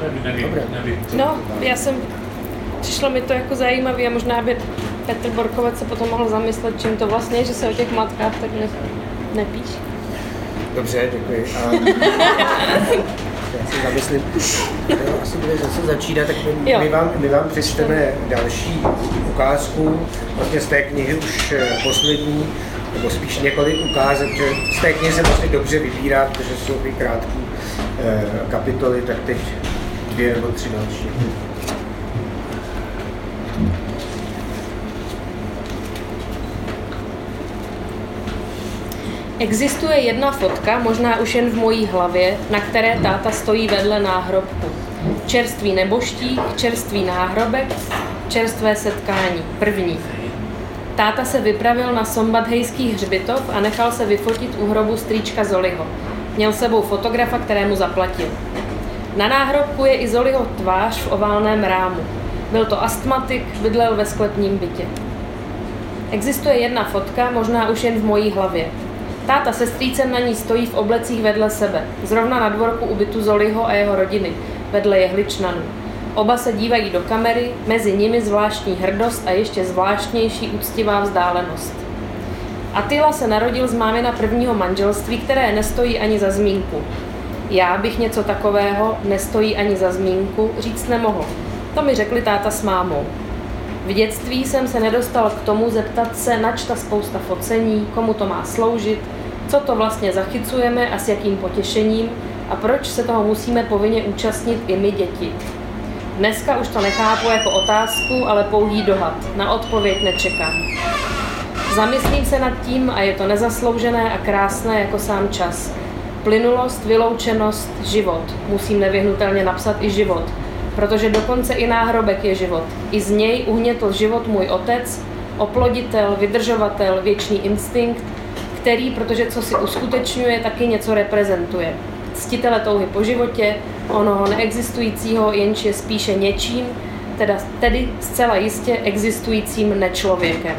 Nevím, nevím, nevím. No, já jsem, přišlo mi to jako zajímavé a možná by Petr Borkovec se potom mohl zamyslet, čím to vlastně je, že se o těch matkách tak ne, nepíš. Dobře, děkuji. A... já si zamyslím, asi bude zase začínat, tak my, my, vám, my vám přečteme další ukázku, vlastně z té knihy už eh, poslední, nebo spíš několik ukázek, že z té knihy se vlastně dobře vybírá, protože jsou ty krátké eh, kapitoly, tak teď dvě nebo tři další. Existuje jedna fotka, možná už jen v mojí hlavě, na které táta stojí vedle náhrobku. Čerstvý neboštík, čerstvý náhrobek, čerstvé setkání, první. Táta se vypravil na Sombadhejský hřbitov a nechal se vyfotit u hrobu strýčka Zoliho. Měl sebou fotografa, kterému zaplatil. Na náhrobku je i Zoliho tvář v oválném rámu. Byl to astmatik, bydlel ve sklepním bytě. Existuje jedna fotka, možná už jen v mojí hlavě. Táta se strýcem na ní stojí v oblecích vedle sebe, zrovna na dvorku u bytu Zoliho a jeho rodiny, vedle jehličnanů. Oba se dívají do kamery, mezi nimi zvláštní hrdost a ještě zvláštnější úctivá vzdálenost. Atila se narodil z mámina prvního manželství, které nestojí ani za zmínku. Já bych něco takového, nestojí ani za zmínku, říct nemohl. To mi řekli táta s mámou. V dětství jsem se nedostal k tomu zeptat se, nač ta spousta focení, komu to má sloužit, co to vlastně zachycujeme a s jakým potěšením a proč se toho musíme povinně účastnit i my děti. Dneska už to nechápu jako otázku, ale pouhý dohad. Na odpověď nečekám. Zamyslím se nad tím a je to nezasloužené a krásné jako sám čas. Plynulost, vyloučenost, život. Musím nevyhnutelně napsat i život, protože dokonce i náhrobek je život. I z něj uhnětl život můj otec, oploditel, vydržovatel, věčný instinkt, který, protože co si uskutečňuje, taky něco reprezentuje. Ctitele touhy po životě, onoho neexistujícího, jenž je spíše něčím, teda, tedy zcela jistě existujícím nečlověkem.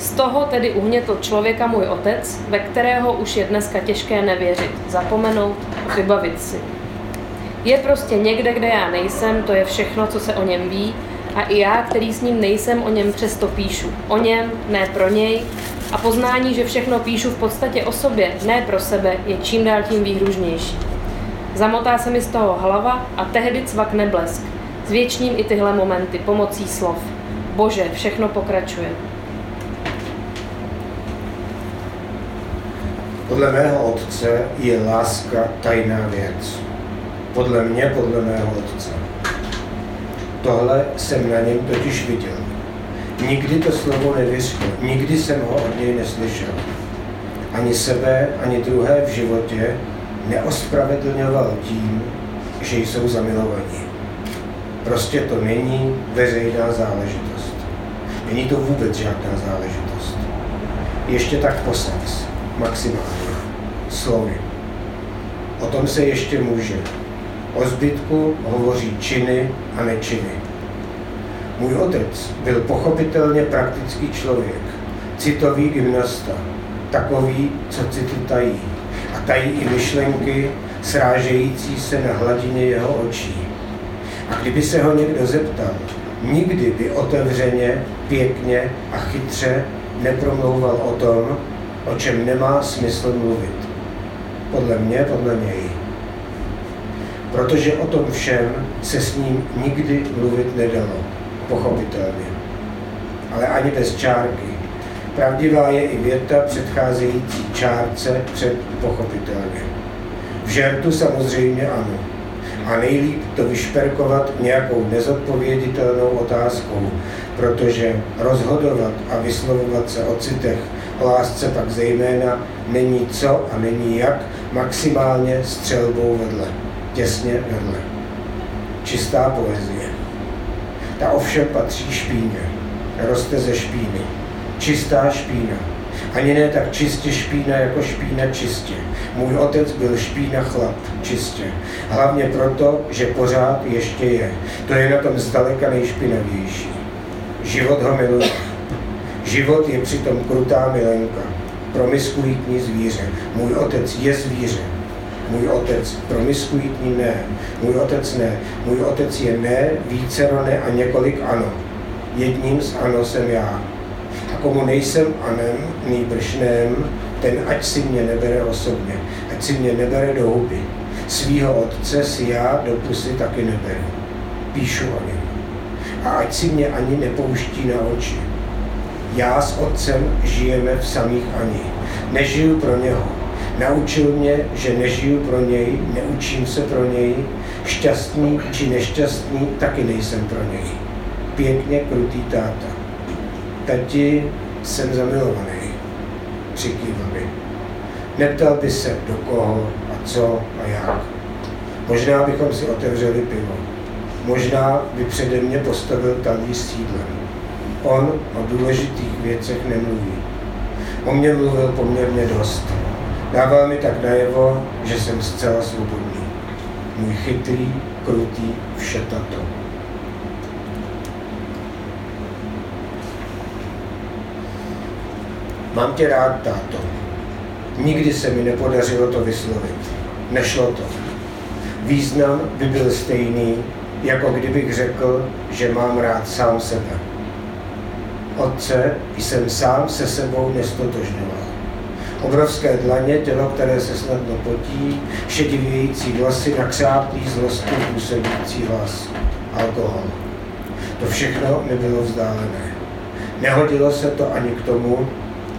Z toho tedy uhnětl člověka můj otec, ve kterého už je dneska těžké nevěřit, zapomenout, vybavit si. Je prostě někde, kde já nejsem, to je všechno, co se o něm ví, a i já, který s ním nejsem, o něm přesto píšu. O něm, ne pro něj, a poznání, že všechno píšu v podstatě o sobě, ne pro sebe, je čím dál tím výhružnější. Zamotá se mi z toho hlava a tehdy cvakne blesk. Zvětšním i tyhle momenty pomocí slov. Bože, všechno pokračuje. Podle mého otce je láska tajná věc. Podle mě, podle mého otce. Tohle jsem na něm totiž viděl. Nikdy to slovo nevyřkl, nikdy jsem ho od něj neslyšel. Ani sebe, ani druhé v životě neospravedlňoval tím, že jsou zamilovaní. Prostě to není veřejná záležitost. Není to vůbec žádná záležitost. Ještě tak po sex, maximálně, slovy. O tom se ještě může. O zbytku hovoří činy a nečiny. Můj otec byl pochopitelně praktický člověk, citový gymnasta, takový, co city tají. A tají i myšlenky, srážející se na hladině jeho očí. A kdyby se ho někdo zeptal, nikdy by otevřeně, pěkně a chytře nepromlouval o tom, o čem nemá smysl mluvit. Podle mě, podle něj. Protože o tom všem se s ním nikdy mluvit nedalo pochopitelně. Ale ani bez čárky. Pravdivá je i věta předcházející čárce před pochopitelně. V žertu samozřejmě ano. A nejlíp to vyšperkovat nějakou nezodpověditelnou otázkou, protože rozhodovat a vyslovovat se o citech, lásce pak zejména, není co a není jak, maximálně střelbou vedle, těsně vedle. Čistá poezie. Ta ovšem patří špíně. Roste ze špíny. Čistá špína. Ani ne tak čistě špína jako špína čistě. Můj otec byl špína chlap, čistě. Hlavně proto, že pořád ještě je. To je na tom zdaleka nejšpinavější. Život ho miluje. Život je přitom krutá milenka. Promiskuitní zvíře. Můj otec je zvíře. Můj otec promiskuitní ne. Můj otec ne. Můj otec je ne, vícero ne a několik ano. Jedním z ano jsem já. A komu nejsem anem, nýbrž nem, ten ať si mě nebere osobně. Ať si mě nebere do huby. Svýho otce si já do pusy taky neberu. Píšu o něm. A ať si mě ani nepouští na oči. Já s otcem žijeme v samých ani. Nežiju pro něho Naučil mě, že nežiju pro něj, neučím se pro něj, šťastný či nešťastný taky nejsem pro něj. Pěkně krutý táta. Tati, jsem zamilovaný. Přikývali. Neptal by se do koho a co a jak. Možná bychom si otevřeli pivo. Možná by přede mě postavil talíř s sídlem. On o důležitých věcech nemluví. O mě mluvil poměrně dost Dával mi tak najevo, že jsem zcela svobodný. Můj chytrý, krutý, všetato. Mám tě rád, táto. Nikdy se mi nepodařilo to vyslovit. Nešlo to. Význam by byl stejný, jako kdybych řekl, že mám rád sám sebe. Otce jsem sám se sebou nestotožňoval. Obrovské dlaně, tělo, které se snadno potí, šedivějící vlasy, nakřáplý zlostí působící hlas. Alkohol. To všechno mi bylo vzdálené. Nehodilo se to ani k tomu,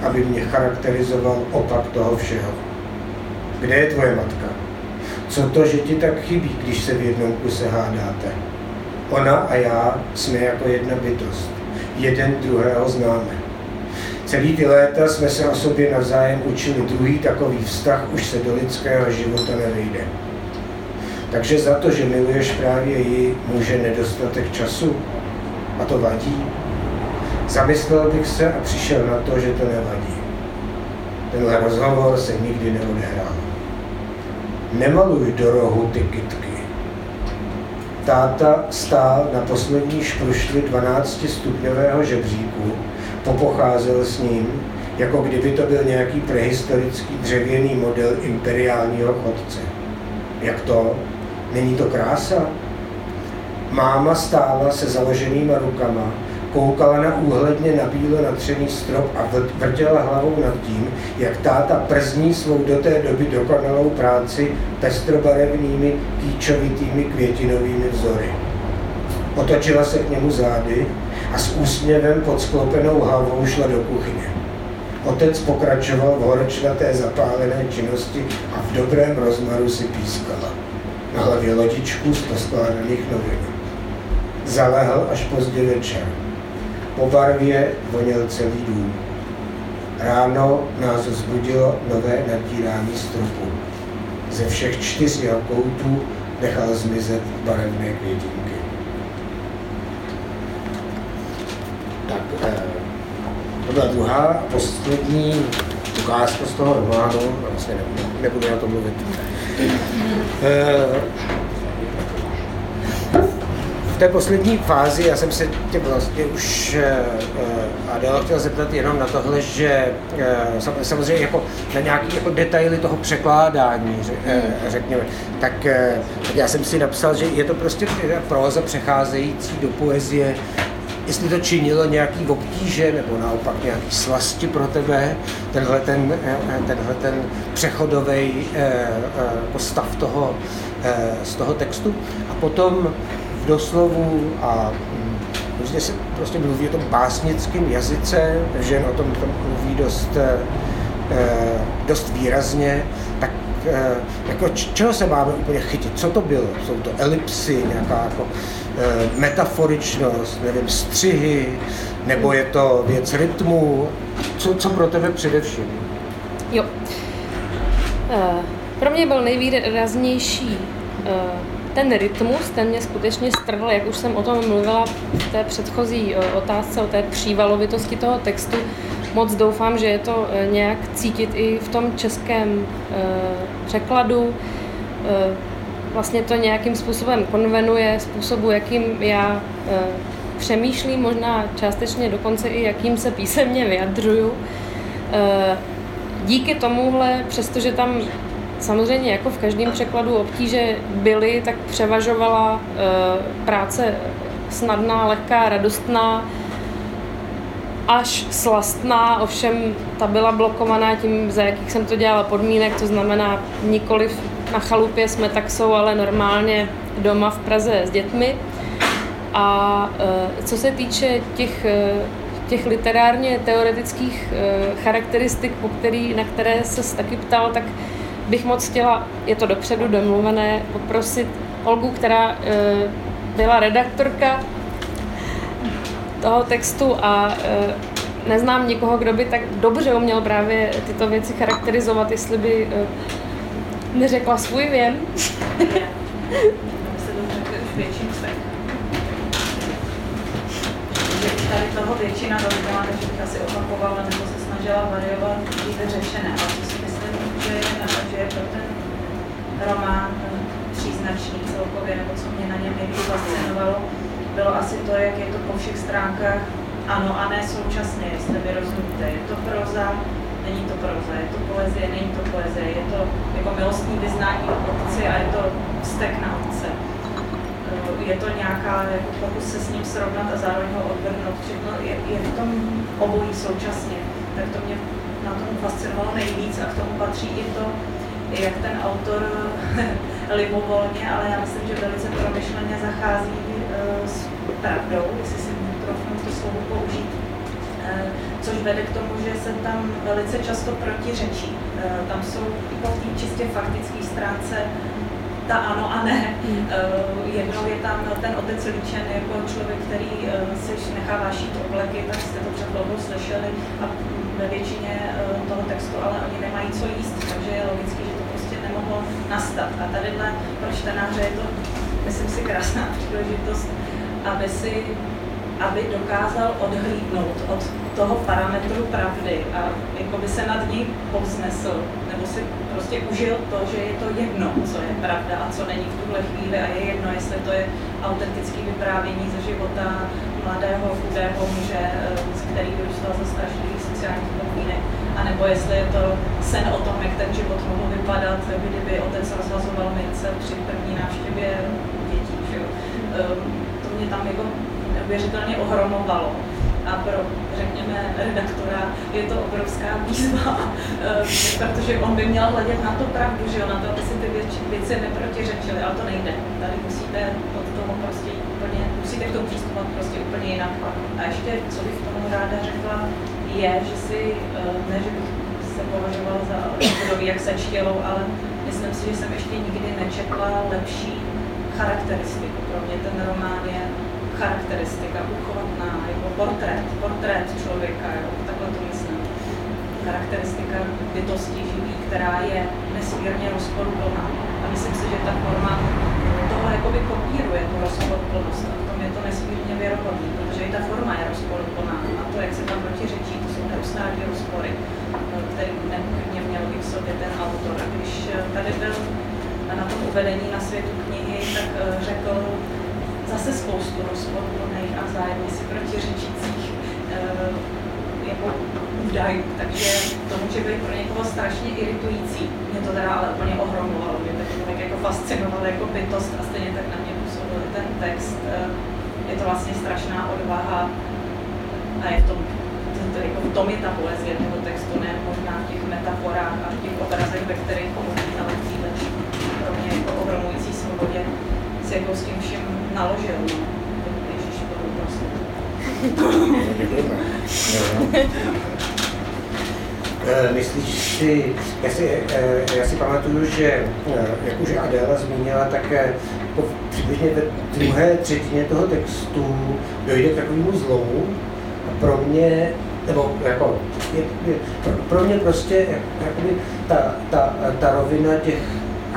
aby mě charakterizoval opak toho všeho. Kde je tvoje matka? Co to, že ti tak chybí, když se v jednom kuse hádáte? Ona a já jsme jako jedna bytost. Jeden druhého známe. Celý ty léta jsme se o sobě navzájem učili. Druhý takový vztah už se do lidského života nevejde. Takže za to, že miluješ právě ji, může nedostatek času? A to vadí? Zamyslel bych se a přišel na to, že to nevadí. Tenhle rozhovor se nikdy neodehrál. Nemaluj do rohu ty kytky. Táta stál na poslední šprušli 12 stupňového žebříku, popocházel s ním, jako kdyby to byl nějaký prehistorický dřevěný model imperiálního chodce. Jak to? Není to krása? Máma stála se založenýma rukama, koukala na úhledně na bíle natřený strop a vrtěla hlavou nad tím, jak táta przní svou do té doby dokonalou práci pestrobarevnými kýčovitými květinovými vzory. Otočila se k němu zády a s úsměvem pod sklopenou hlavou šla do kuchyně. Otec pokračoval v horečnaté zapálené činnosti a v dobrém rozmaru si pískala. Na hlavě lodičku z poskládaných novin. Zalehl až pozdě večer. Po barvě voněl celý dům. Ráno nás zbudilo nové natírání stropu. Ze všech čtyř jeho koutů nechal zmizet barevné květinky. Tak, eh, to byla druhá, poslední ukázka z toho románu, vlastně nebudu na to mluvit. Eh, té poslední fázi já jsem se tě vlastně už uh, Adela chtěl zeptat jenom na tohle, že uh, samozřejmě jako na nějaký jako detaily toho překládání, řekněme, tak, uh, tak já jsem si napsal, že je to prostě proza přecházející do poezie, jestli to činilo nějaký obtíže nebo naopak nějaký slasti pro tebe, tenhle ten, tenhle ten přechodový jako stav toho, z toho textu. A potom doslovu a prostě se prostě mluví o tom básnickém jazyce, že o tom, tom mluví dost, eh, dost výrazně, tak eh, jako čeho se máme úplně chytit? Co to bylo? Jsou to elipsy, nějaká jako eh, metaforičnost, nevím, střihy, nebo je to věc rytmu? Co, co pro tebe především? Jo. Pro mě byl nejvýraznější ten rytmus, ten mě skutečně strhl, jak už jsem o tom mluvila v té předchozí eh, otázce, o té přívalovitosti toho textu. Moc doufám, že je to eh, nějak cítit i v tom českém eh, překladu. Vlastně to nějakým způsobem konvenuje způsobu, jakým já přemýšlím, možná částečně dokonce i jakým se písemně vyjadřuju. Díky tomuhle, přestože tam Samozřejmě jako v každém překladu obtíže byly, tak převažovala e, práce snadná, lehká, radostná, až slastná, ovšem ta byla blokovaná tím, za jakých jsem to dělala podmínek, to znamená nikoliv na chalupě jsme taxou, ale normálně doma v Praze s dětmi. A e, co se týče těch, e, těch literárně teoretických charakteristik, po který, na které se taky ptal, tak bych moc chtěla, je to dopředu domluvené, poprosit Olgu, která e, byla redaktorka toho textu a e, neznám nikoho, kdo by tak dobře uměl právě tyto věci charakterizovat, jestli by e, neřekla svůj věm. tady toho většina rozdělá, takže bych asi opakovala nebo se snažila variovat, být řešené. Ale co si myslím, že je, je pro ten román příznačný celkově, nebo co mě na něm nejvíc fascinovalo, bylo asi to, jak je to po všech stránkách ano a ne současně, jestli vy rozumíte. Je to proza, Není to proza, je to poezie, není to poezie, je to jako milostní vyznání otci a je to vztek na otce. Eh, je to nějaká jako pokus se s ním srovnat a zároveň ho odvrhnout. Je, je v tom obojí současně. Tak to mě na tom fascinovalo nejvíc a k tomu patří i to, jak ten autor libovolně, ale já myslím, že velice promyšleně zachází uh, s pravdou, jestli si trochu to slovo použít, uh, což vede k tomu, že se tam velice často protiřečí. Uh, tam jsou i po té čistě faktické stránce ta ano a ne. Mm. Uh, jednou je tam ten otec líčen jako člověk, který si nechává šít obleky, tak jste to před slyšeli a ve většině uh, toho textu, ale oni nemají co jíst, takže je logické, že to prostě nemohlo nastat. A tadyhle pro čtenáře je to, myslím si, krásná příležitost, aby si aby dokázal odhlídnout od toho parametru pravdy a jako by se nad ní povznesl, nebo si prostě užil to, že je to jedno, co je pravda a co není v tuhle chvíli a je jedno, jestli to je autentické vyprávění ze života mladého, chudého muže, eh, z který vyrůstal za strašlivých sociálních podmínek, anebo jestli je to sen o tom, jak ten život mohl vypadat, kdyby otec rozhazoval mince při první návštěvě dětí. Že? Ehm, to mě tam jako neuvěřitelně ohromovalo a pro, řekněme, redaktora je to obrovská výzva, eh, protože on by měl hledět na to pravdu, že jo, na to, aby si ty věci, věci neprotiřečily, ale to nejde. Tady musíte od toho prostě úplně, musíte k tomu přistupovat prostě úplně jinak. A ještě, co bych tomu ráda řekla, je, že si, eh, ne, že bych se považovala za jak sečtělou, ale myslím si, že jsem ještě nikdy nečetla lepší charakteristiku. Pro mě ten román je charakteristika, uchvatná, jako portrét, portrét člověka, jo, takhle to myslím. Charakteristika bytosti živý, která je nesmírně rozporuplná. A myslím si, že ta forma toho jakoby kopíruje tu rozporuplnost. A v tom je to nesmírně věrohodný, protože i ta forma je rozporuplná. A to, jak se tam protiřečí, to jsou neustálé rozpory, který nepochybně měl i v sobě ten autor. A když tady byl na tom uvedení na světu knihy, tak eh, řekl, zase spoustu rozporných a vzájemně si protiřečících uh, jako údajů, takže to může být pro někoho strašně iritující. Mě to teda ale úplně ohromovalo, mě to tak jako fascinovalo jako bytost a stejně tak na mě působil ten text. Uh, je to vlastně strašná odvaha a je v tom, to, to, jako v tom je ta poezie toho textu, ne možná v těch metaforách a v těch obrazech, ve kterých mluví, ale příliš pro mě jako ohromující svobodě si jako s tím vším naložil. No. Ježíš, eh, Myslíš si, já si, eh, já si pamatuju, že eh, jak už Adéla zmínila, tak po přibližně ve druhé třetině toho textu dojde k takovému zlomu a pro mě, nebo jako, je, je, pro, pro mě prostě jakoby ta, ta, ta rovina těch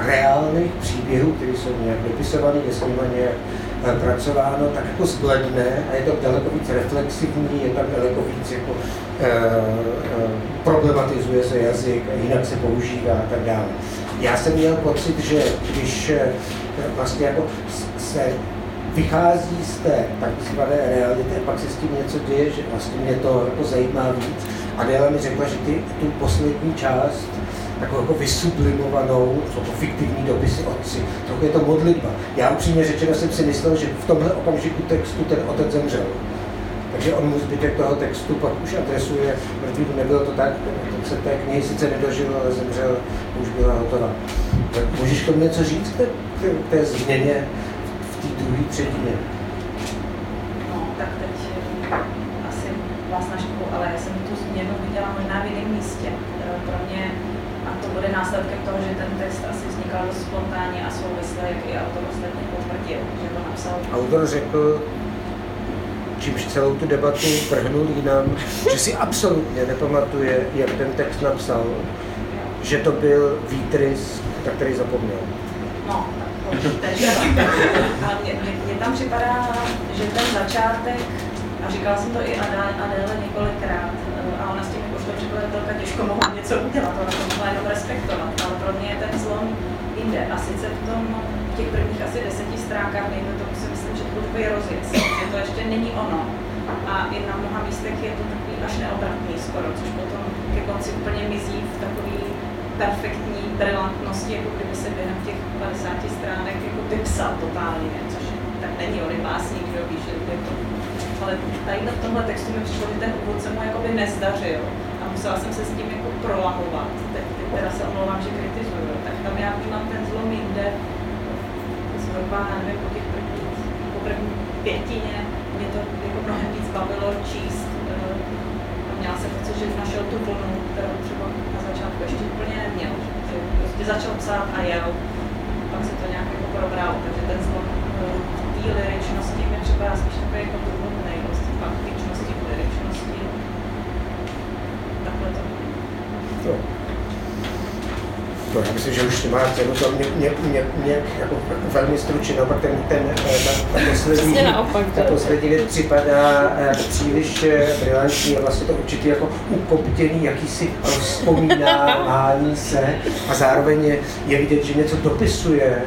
reálných příběhů, které jsou nějak vypisované, je s nimi nějak eh, pracováno, tak jako zbledne a je to daleko víc reflexivní, je tam daleko víc jako e, e, problematizuje se jazyk, jinak se používá a tak dále. Já jsem měl pocit, že když vlastně jako se vychází z té takzvané reality a pak se s tím něco děje, že vlastně mě to jako zajímá víc. Adela mi řekla, že ty, tu poslední část takovou jako vysublimovanou, jsou to fiktivní dopisy otci, trochu je to modlitba. Já upřímně řečeno jsem si myslel, že v tomhle okamžiku textu ten otec zemřel. Takže on mu zbytek toho textu pak už adresuje mrtvým, nebylo to tak, ten se té knihy sice nedožil, ale zemřel, už byla hotová. Tak můžeš k tomu něco říct k té, k té změně v té druhé třetině? No, tak teď eh, asi ale já jsem tu změnu viděla možná v jiném místě. Eh, pro mě bude následkem toho, že ten text asi vznikal dost spontánně a souvisle, jak i autor ostatně potvrdil, že to napsal. Autor řekl, čímž celou tu debatu vrhnul jinam, že si absolutně nepamatuje, jak ten text napsal, že to byl výtrys, na který zapomněl. No, tak mně, mně, mně tam připadá, že ten začátek, a říkala jsem to i Adéle několikrát, jakožto překladatelka těžko mohla něco udělat, ona to mohla jenom respektovat, ale pro mě je ten zlom jinde. A sice v tom, v těch prvních asi deseti stránkách, nejde tomu si myslím, že to bude rozjezd, že to ještě není ono. A i na mnoha místech je to takový až neobratný skoro, což potom ke konci úplně mizí v takový perfektní brilantnosti, jako kdyby se během těch 50 stránek jako vypsal totálně, což tak není, on je básník, že jo, víš, je to ale tady v tomhle textu mi přišlo, že ten úvod se mu jakoby nezdařil a musela jsem se s tím jako prolahovat. Teď, teď teda se omlouvám, že kritizuju. Tak tam já vnímám ten zlom jinde zhruba, nevím, po těch prvních, po první pětině mě to jako mnohem víc bavilo číst. Eh, a měla jsem pocit, že našel tu vlnu, kterou třeba na začátku ještě úplně neměl. Že prostě začal psát a jel. Pak se to nějak jako probral, takže ten zlom eh, té liričnosti mi připadá spíš takový jako druhotný, prostě faktičnosti, liričnosti. Takhle to. To. To já myslím, že už nemá cenu to mě, mě, mě, mě jako velmi stručně, no, pak ten, ten, eh, ta, ta poslední, naopak, ta poslední věc připadá eh, příliš eh, brilantní a vlastně to určitě jako ukoptěný, jakýsi rozpomínání se a zároveň je, je vidět, že něco dopisuje,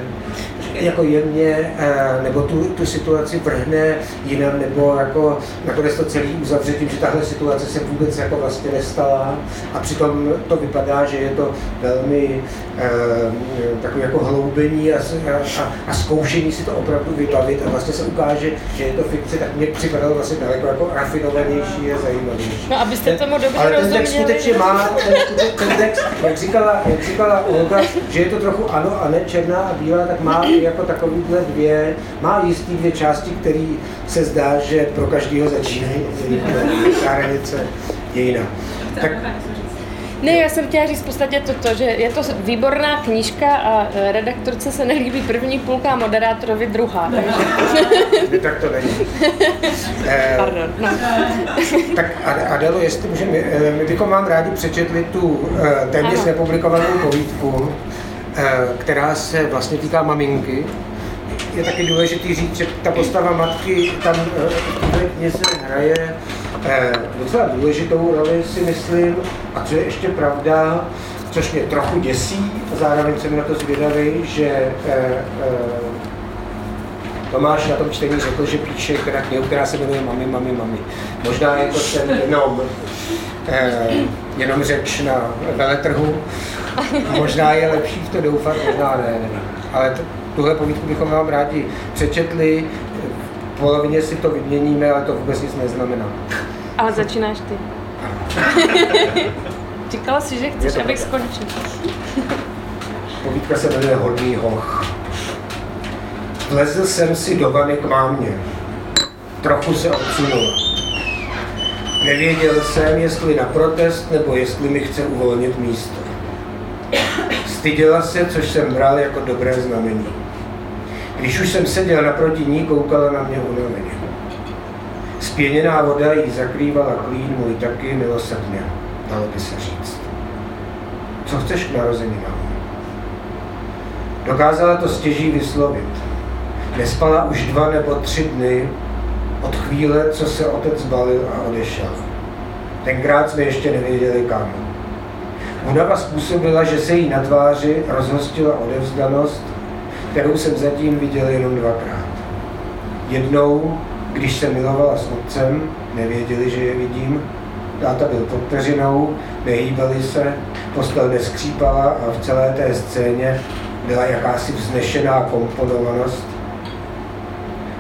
jako jemně, eh, nebo tu, tu situaci vrhne jinam, nebo jako nakonec to celý uzavře tím, že tahle situace se vůbec jako vlastně nestala. A přitom to vypadá, že je to velmi eh, takový jako hloubení a, a, a zkoušení si to opravdu vybavit. A vlastně se ukáže, že je to fikce, tak mě připadalo vlastně daleko jako rafinovanější a zajímavější. No, abyste tomu dobře Ale ten text skutečně má, ten, ten text, jak říkala, jak říkala Olga, že je to trochu ano a ne černá a bílá, tak má jako takovýhle dvě, má jistý dvě části, které se zdá, že pro každého začínají. Ta hranice je jiná. Tak Ne, já jsem chtěla říct v podstatě toto, že je to výborná knížka a e, redaktorce se nelíbí první půlka a moderátorovi druhá. Takže, tak to není. Eh, pardon. No. Tak Ad- Adelo, jestli můžeme, eh, my bychom vám rádi přečetli tu eh, téměř Ano. nepublikovanou povídku, která se vlastně týká maminky. Je taky důležitý říct, že ta postava matky tam eh, té knize hraje eh, docela důležitou roli, si myslím, a co je ještě pravda, což mě trochu děsí, a zároveň jsem na to zvědavý, že eh, eh, Tomáš na tom čtení řekl, že píše teda knihu, která se jmenuje Mami, mami, mami. Možná je to ten jenom, eh, jenom řeč na veletrhu. Možná je lepší v to doufat, možná ne, nevím. Ale t- tuhle povídku bychom vám rádi přečetli. V polovině si to vyměníme, ale to vůbec nic neznamená. Ale začínáš ty. Říkala jsi, že chceš, abych skončil. Povídka se jmenuje Hodný hoch. Vlezl jsem si do vany k mámě. Trochu se odsunul. Nevěděl jsem, jestli na protest, nebo jestli mi chce uvolnit místo. Styděla se, což jsem bral jako dobré znamení. Když už jsem seděl naproti ní, koukala na mě unaveně. Spěněná voda jí zakrývala klín můj taky milosrdně, dalo by se říct. Co chceš k narozeninám? Dokázala to stěží vyslovit. Nespala už dva nebo tři dny od chvíle, co se otec balil a odešel. Tenkrát jsme ještě nevěděli kam. Únava způsobila, že se jí na tváři rozhostila odevzdanost, kterou jsem zatím viděl jenom dvakrát. Jednou, když se milovala s otcem, nevěděli, že je vidím. Táta byl pod peřinou, nehýbali se, postel neskřípala a v celé té scéně byla jakási vznešená komponovanost.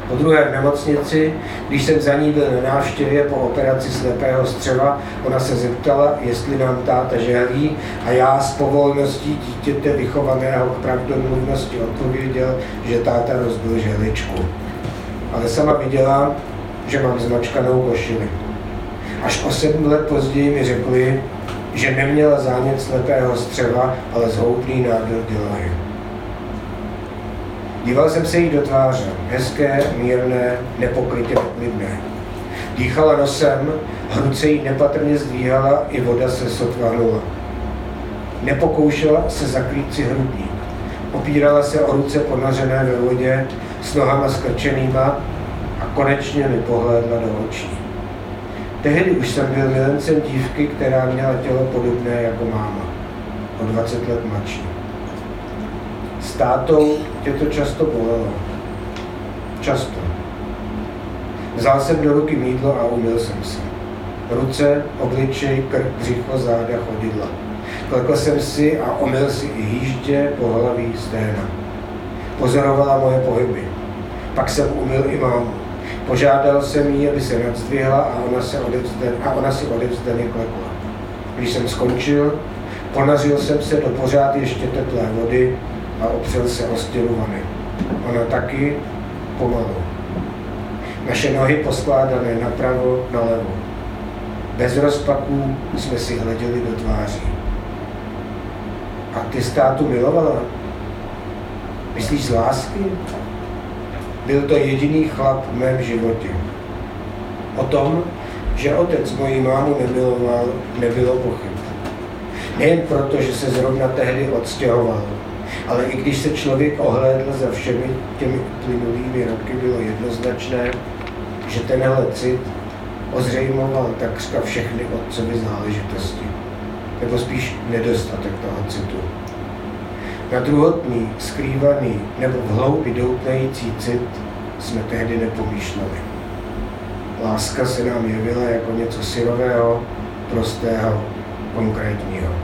Po druhé v nemocnici, když jsem za ní byl na návštěvě po operaci slepého střeva, ona se zeptala, jestli nám táta želí a já s povolností dítěte vychovaného k pravdomluvnosti odpověděl, že táta rozbil žehličku. Ale sama viděla, že mám zmačkanou košili. Až o sedm let později mi řekli, že neměla zánět slepého střeva, ale zhoubný nádor dělahy. Díval jsem se jí do tváře, hezké, mírné, nepokrytě neklidné. Dýchala nosem, hruce jí nepatrně zdvíhala, i voda se sotva hnula. Nepokoušela se zakrýt si hrudník. Opírala se o ruce ponořené ve vodě, s nohama skrčenýma a konečně mi pohlédla do očí. Tehdy už jsem byl milencem dívky, která měla tělo podobné jako máma, o 20 let mladší. S tátou tě to často bolelo. Často. Vzal jsem do ruky mídlo a umyl jsem se. Ruce, obličej, krk, břicho, záda, chodidla. Klekl jsem si a omyl si i jíždě, pohlaví, sténa. Pozorovala moje pohyby. Pak jsem umyl i mámu. Požádal jsem jí, aby se nadzdvihla a ona, se odevzden, a ona si odevzdaně klekla. Když jsem skončil, ponařil jsem se do pořád ještě teplé vody a opřel se o stěru vany. Ona taky pomalu. Naše nohy poskládané napravo, nalevo. Bez rozpaků jsme si hleděli do tváří. A ty státu milovala? Myslíš z lásky? Byl to jediný chlap v mém životě. O tom, že otec moji mámu nemiloval, nebylo pochyb. Nejen proto, že se zrovna tehdy odstěhoval, ale i když se člověk ohlédl za všemi těmi plynulými roky, bylo jednoznačné, že tenhle cit ozřejmoval takřka všechny otcovy záležitosti. Nebo spíš nedostatek toho citu. Na druhotný, skrývaný nebo v hloubi doutnající cit jsme tehdy nepomýšleli. Láska se nám jevila jako něco syrového, prostého, konkrétního.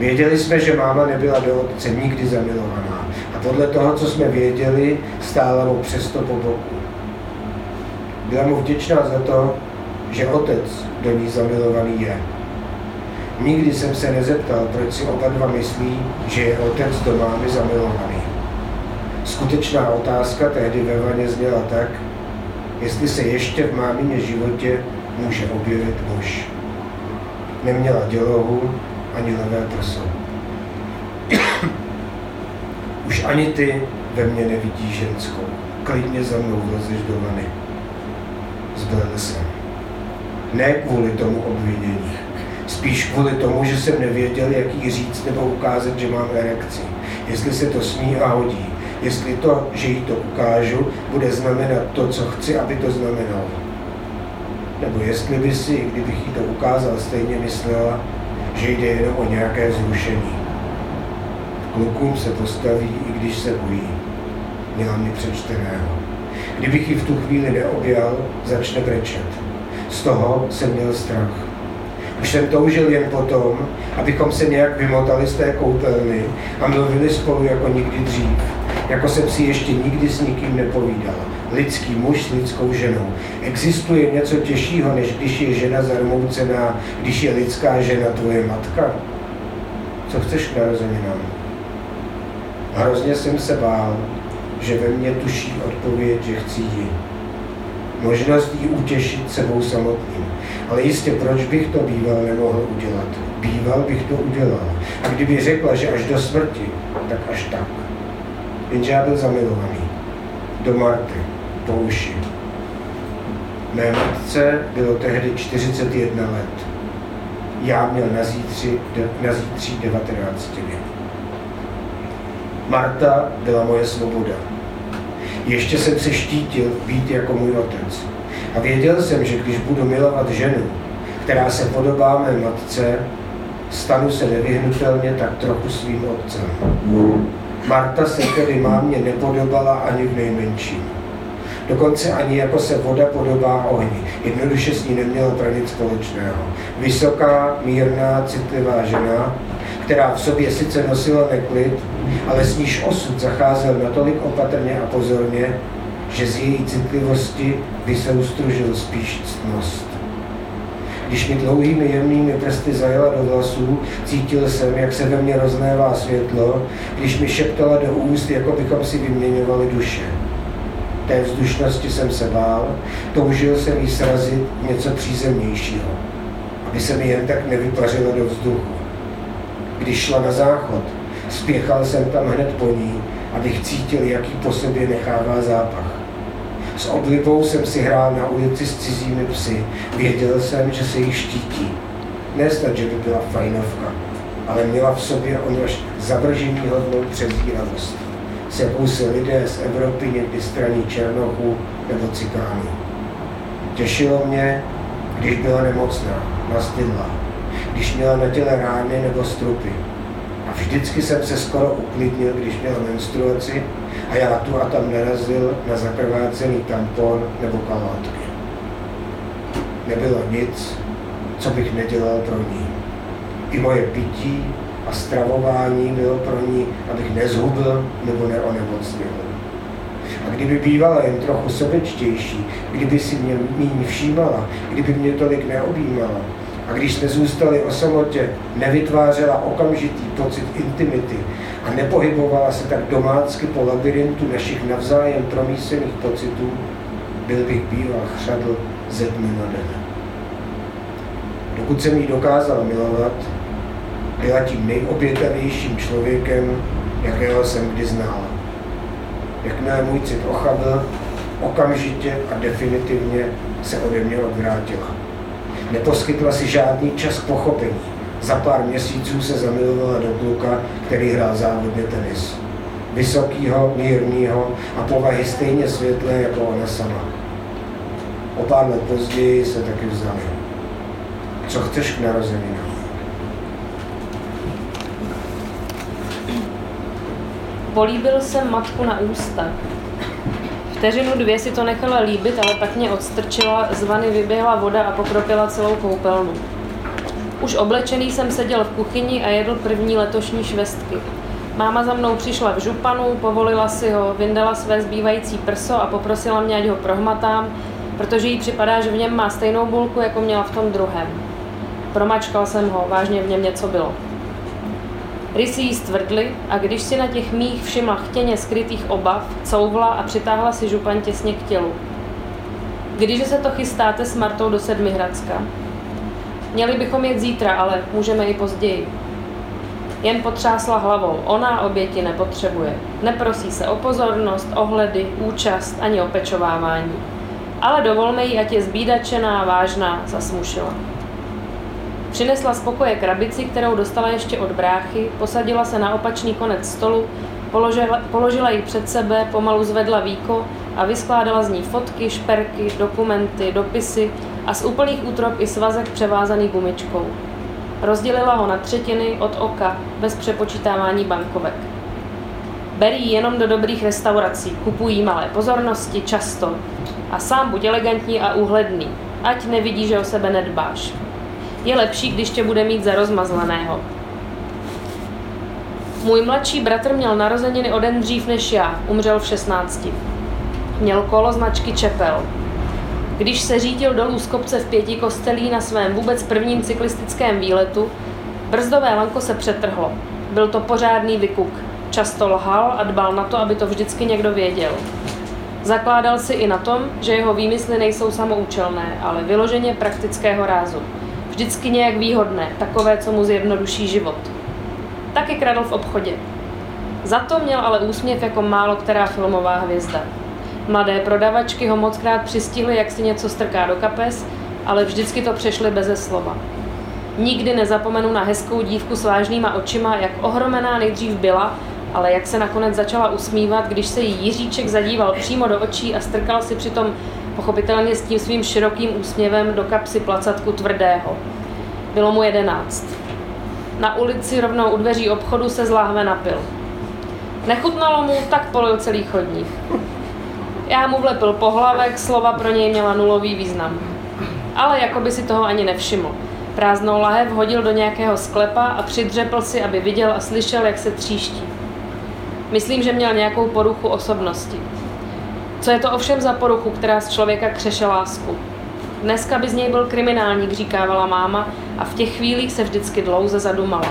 Věděli jsme, že máma nebyla do otce nikdy zamilovaná a podle toho, co jsme věděli, stála mu přesto po boku. Byla mu vděčná za to, že otec do ní zamilovaný je. Nikdy jsem se nezeptal, proč si oba dva myslí, že je otec do mámy zamilovaný. Skutečná otázka tehdy ve vaně zněla tak, jestli se ještě v mámině životě může objevit muž. Neměla dělohu ani levé prso. Už ani ty ve mně nevidíš ženskou. Klidně za mnou vlezeš do vany. Zbledl jsem. Ne kvůli tomu obvinění, Spíš kvůli tomu, že jsem nevěděl, jak jí říct nebo ukázat, že mám erekci. Jestli se to smí a hodí. Jestli to, že jí to ukážu, bude znamenat to, co chci, aby to znamenalo. Nebo jestli by si, kdybych jí to ukázal, stejně myslela, že jde jenom o nějaké zrušení. Klukům se postaví, i když se bojí. Měla mi přečteného. Kdybych ji v tu chvíli neobjal, začne brečet. Z toho jsem měl strach. Už jsem toužil jen potom, abychom se nějak vymotali z té koupelny a mluvili spolu jako nikdy dřív. Jako jsem si ještě nikdy s nikým nepovídal. Lidský muž s lidskou ženou. Existuje něco těžšího, než když je žena zarmoucená, když je lidská žena tvoje matka? Co chceš k narozeninám? Hrozně jsem se bál, že ve mně tuší odpověď, že chci ji. Možnost jí utěšit sebou samotným. Ale jistě, proč bych to býval nemohl udělat? Býval bych to udělal. A kdyby řekla, že až do smrti, tak až tak. Jenže já byl zamilovaný. Do Marty, po uši. Mé matce bylo tehdy 41 let. Já měl na zítři, na zítří 19 let. Marta byla moje svoboda. Ještě jsem se štítil být jako můj otec. A věděl jsem, že když budu milovat ženu, která se podobá mé matce, stanu se nevyhnutelně tak trochu svým otcem. Marta se tedy mámě nepodobala ani v nejmenším. Dokonce ani jako se voda podobá ohni. Jednoduše s ní neměla nic společného. Vysoká, mírná, citlivá žena, která v sobě sice nosila neklid, ale s níž osud zacházel natolik opatrně a pozorně, že z její citlivosti vysoustružil spíš ctnost. Když mi dlouhými jemnými prsty zajela do vlasů, cítil jsem, jak se ve mně roznévá světlo, když mi šeptala do úst, jako bychom si vyměňovali duše. Té vzdušnosti jsem se bál, toužil jsem jí srazit něco přízemnějšího, aby se mi jen tak nevypařila do vzduchu. Když šla na záchod, spěchal jsem tam hned po ní, abych cítil, jaký po sobě nechává zápach. S oblibou jsem si hrál na ulici s cizími psy. Věděl jsem, že se jich štítí. Nesnad, že by byla fajnovka, ale měla v sobě až zavržení hodnou přezíravost, s jakou se lidé z Evropy někdy straní Černochů nebo Cikánů. Těšilo mě, když byla nemocná, nastydla, když měla na těle rány nebo strupy. A vždycky jsem se skoro uklidnil, když měla menstruaci a já tu a tam narazil na zakrvácený tampon nebo kalátky. nebylo nic, co bych nedělal pro ní. I moje pití a stravování bylo pro ní, abych nezhubil nebo neonemocnil. A kdyby bývala jen trochu sobečtější, kdyby si mě méně všímala, kdyby mě tolik neobjímala, a když jsme zůstali o samotě, nevytvářela okamžitý pocit intimity a nepohybovala se tak domácky po labirintu našich navzájem promísených pocitů, byl bych býval chřadl ze dne na den. Dokud jsem ji dokázal milovat, byla tím nejobětavějším člověkem, jakého jsem kdy znal. Jakmile můj cit ochabl, okamžitě a definitivně se ode mě odvrátila. Neposkytla si žádný čas k pochopení. Za pár měsíců se zamilovala do kluka, který hrál závodně tenis. Vysokýho, mírného a povahy stejně světlé jako ona sama. O pár let později se taky vzali. Co chceš k narozeninám? Políbil jsem matku na ústa. Vteřinu dvě si to nechala líbit, ale pak mě odstrčila, z vany vyběhla voda a pokropila celou koupelnu. Už oblečený jsem seděl v kuchyni a jedl první letošní švestky. Máma za mnou přišla v županu, povolila si ho, vyndala své zbývající prso a poprosila mě, ať ho prohmatám, protože jí připadá, že v něm má stejnou bulku, jako měla v tom druhém. Promačkal jsem ho, vážně v něm něco bylo. Rysy jí stvrdly a když si na těch mých všimla chtěně skrytých obav, couvla a přitáhla si župan těsně k tělu. Když se to chystáte s Martou do Sedmihradska? Měli bychom jet zítra, ale můžeme i později. Jen potřásla hlavou. Ona oběti nepotřebuje. Neprosí se o pozornost, ohledy, účast ani opečovávání. Ale dovolme jí, ať je zbídačená, vážná, zasmušila. Přinesla z pokoje krabici, kterou dostala ještě od bráchy, posadila se na opačný konec stolu, položila, položila ji před sebe, pomalu zvedla víko a vyskládala z ní fotky, šperky, dokumenty, dopisy a z úplných útrop i svazek převázaný gumičkou. Rozdělila ho na třetiny od oka, bez přepočítávání bankovek. Berí jenom do dobrých restaurací, kupují malé pozornosti, často. A sám buď elegantní a úhledný, ať nevidí, že o sebe nedbáš. Je lepší, když tě bude mít za rozmazleného. Můj mladší bratr měl narozeniny o den dřív než já, umřel v 16. Měl kolo značky Čepel. Když se řídil dolů z kopce v pěti kostelí na svém vůbec prvním cyklistickém výletu, brzdové lanko se přetrhlo. Byl to pořádný vykuk. Často lhal a dbal na to, aby to vždycky někdo věděl. Zakládal si i na tom, že jeho výmysly nejsou samoučelné, ale vyloženě praktického rázu vždycky nějak výhodné, takové, co mu zjednoduší život. Taky kradl v obchodě. Za to měl ale úsměv jako málo která filmová hvězda. Mladé prodavačky ho mockrát přistihly, jak si něco strká do kapes, ale vždycky to přešly beze slova. Nikdy nezapomenu na hezkou dívku s vážnýma očima, jak ohromená nejdřív byla, ale jak se nakonec začala usmívat, když se jí Jiříček zadíval přímo do očí a strkal si přitom pochopitelně s tím svým širokým úsměvem do kapsy placatku tvrdého. Bylo mu jedenáct. Na ulici rovnou u dveří obchodu se z láhve napil. Nechutnalo mu, tak polil celý chodník. Já mu vlepil pohlavek, slova pro něj měla nulový význam. Ale jako by si toho ani nevšiml. Prázdnou lahev hodil do nějakého sklepa a přidřepl si, aby viděl a slyšel, jak se tříští. Myslím, že měl nějakou poruchu osobnosti. Co je to ovšem za poruchu, která z člověka křeše lásku? Dneska by z něj byl kriminálník, říkávala máma a v těch chvílích se vždycky dlouze zadumala.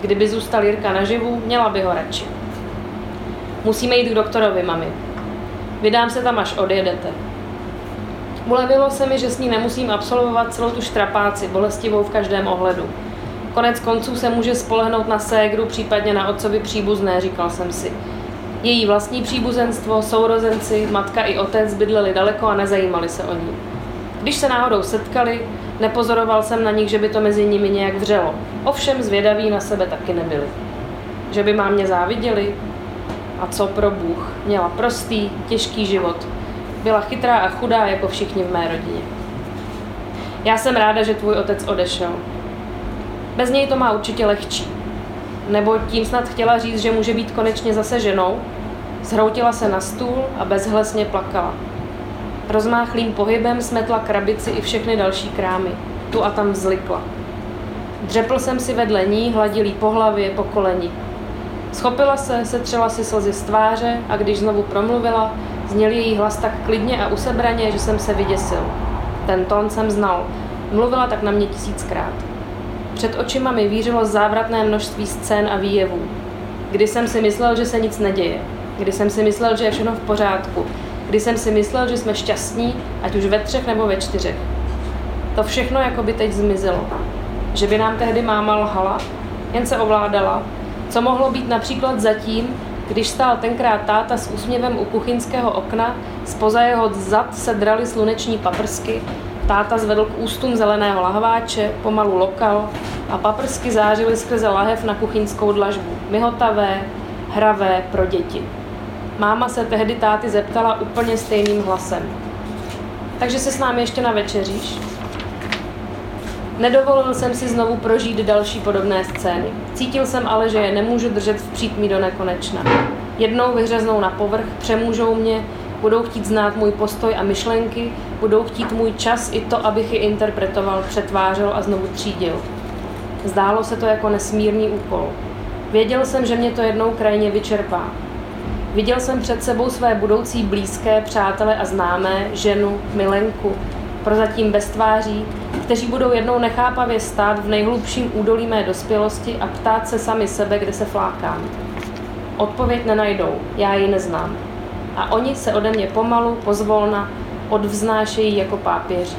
Kdyby zůstal Jirka naživu, měla by ho radši. Musíme jít k doktorovi, mami. Vydám se tam, až odjedete. Ulevilo se mi, že s ní nemusím absolvovat celou tu štrapáci, bolestivou v každém ohledu. Konec konců se může spolehnout na ségru, případně na otcovi příbuzné, říkal jsem si. Její vlastní příbuzenstvo, sourozenci, matka i otec bydleli daleko a nezajímali se o ní. Když se náhodou setkali, nepozoroval jsem na nich, že by to mezi nimi nějak vřelo. Ovšem zvědaví na sebe taky nebyli. Že by mámě záviděli? A co pro Bůh? Měla prostý, těžký život. Byla chytrá a chudá jako všichni v mé rodině. Já jsem ráda, že tvůj otec odešel. Bez něj to má určitě lehčí. Nebo tím snad chtěla říct, že může být konečně zase ženou? Zhroutila se na stůl a bezhlesně plakala. Rozmáchlým pohybem smetla krabici i všechny další krámy. Tu a tam vzlikla. Dřepl jsem si vedle ní, hladil po hlavě, po koleni. Schopila se, setřela si slzy z tváře a když znovu promluvila, zněl její hlas tak klidně a usebraně, že jsem se vyděsil. Ten tón jsem znal. Mluvila tak na mě tisíckrát. Před očima mi vířilo závratné množství scén a výjevů. Kdy jsem si myslel, že se nic neděje. Kdy jsem si myslel, že je všechno v pořádku. Kdy jsem si myslel, že jsme šťastní, ať už ve třech nebo ve čtyřech. To všechno jako by teď zmizelo. Že by nám tehdy máma lhala, jen se ovládala, co mohlo být například zatím, když stál tenkrát táta s úsměvem u kuchyňského okna, spoza jeho zad se drali sluneční paprsky, táta zvedl k ústům zeleného lahváče, pomalu lokal a paprsky zářily skrze lahev na kuchyňskou dlažbu, myhotavé, hravé pro děti. Máma se tehdy táty zeptala úplně stejným hlasem. Takže se s námi ještě na večeříš? Nedovolil jsem si znovu prožít další podobné scény. Cítil jsem ale, že je nemůžu držet v přítmí do nekonečna. Jednou vyhřeznou na povrch, přemůžou mě, budou chtít znát můj postoj a myšlenky, budou chtít můj čas i to, abych ji interpretoval, přetvářel a znovu třídil. Zdálo se to jako nesmírný úkol. Věděl jsem, že mě to jednou krajně vyčerpá. Viděl jsem před sebou své budoucí blízké, přátele a známé, ženu, milenku, prozatím bez tváří, kteří budou jednou nechápavě stát v nejhlubším údolí mé dospělosti a ptát se sami sebe, kde se flákám. Odpověď nenajdou, já ji neznám. A oni se ode mě pomalu, pozvolna, odvznášejí jako pápěří.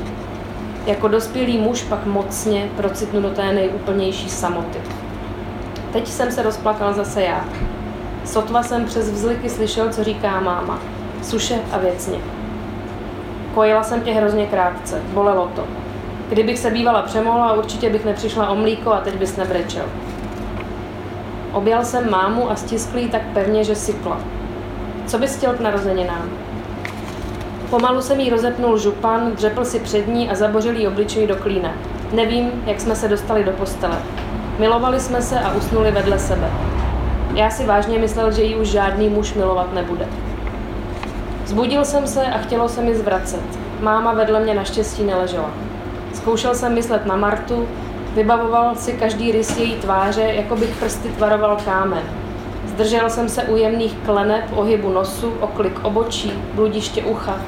Jako dospělý muž pak mocně procitnu do té nejúplnější samoty. Teď jsem se rozplakal zase já. Sotva jsem přes vzliky slyšel, co říká máma. Suše a věcně. Kojila jsem tě hrozně krátce, bolelo to. Kdybych se bývala přemohla, určitě bych nepřišla o mlíko a teď bys nebrečel. Objal jsem mámu a stiskl jí tak pevně, že sykla. Co bys chtěl k narozeninám? Pomalu jsem jí rozepnul župan, dřepl si před ní a zabořil jí obličej do klína. Nevím, jak jsme se dostali do postele. Milovali jsme se a usnuli vedle sebe. Já si vážně myslel, že ji už žádný muž milovat nebude. Zbudil jsem se a chtělo se mi zvracet. Máma vedle mě naštěstí neležela. Zkoušel jsem myslet na Martu, vybavoval si každý rys její tváře, jako bych prsty tvaroval kámen. Zdržel jsem se u jemných kleneb, ohybu nosu, oklik obočí, bludiště ucha.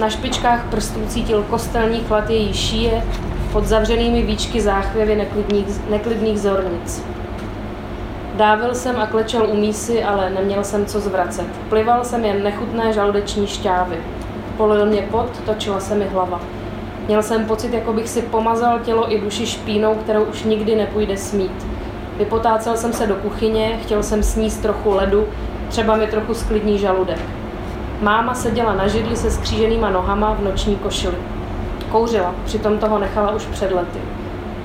Na špičkách prstů cítil kostelní chlad její šíje, pod zavřenými víčky záchvěvy neklidných, neklidných zornic. Dávil jsem a klečel u mísy, ale neměl jsem co zvracet. Plival jsem jen nechutné žaludeční šťávy. Polil mě pot, točila se mi hlava. Měl jsem pocit, jako bych si pomazal tělo i duši špínou, kterou už nikdy nepůjde smít. Vypotácel jsem se do kuchyně, chtěl jsem sníst trochu ledu, třeba mi trochu sklidní žaludek. Máma seděla na židli se skříženýma nohama v noční košili. Kouřila, přitom toho nechala už před lety.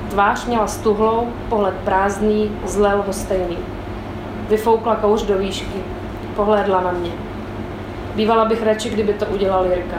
Tvář měla stuhlou, pohled prázdný, zle lhostejný. Vyfoukla kouř do výšky. Pohlédla na mě. Bývala bych radši, kdyby to udělal Jirka.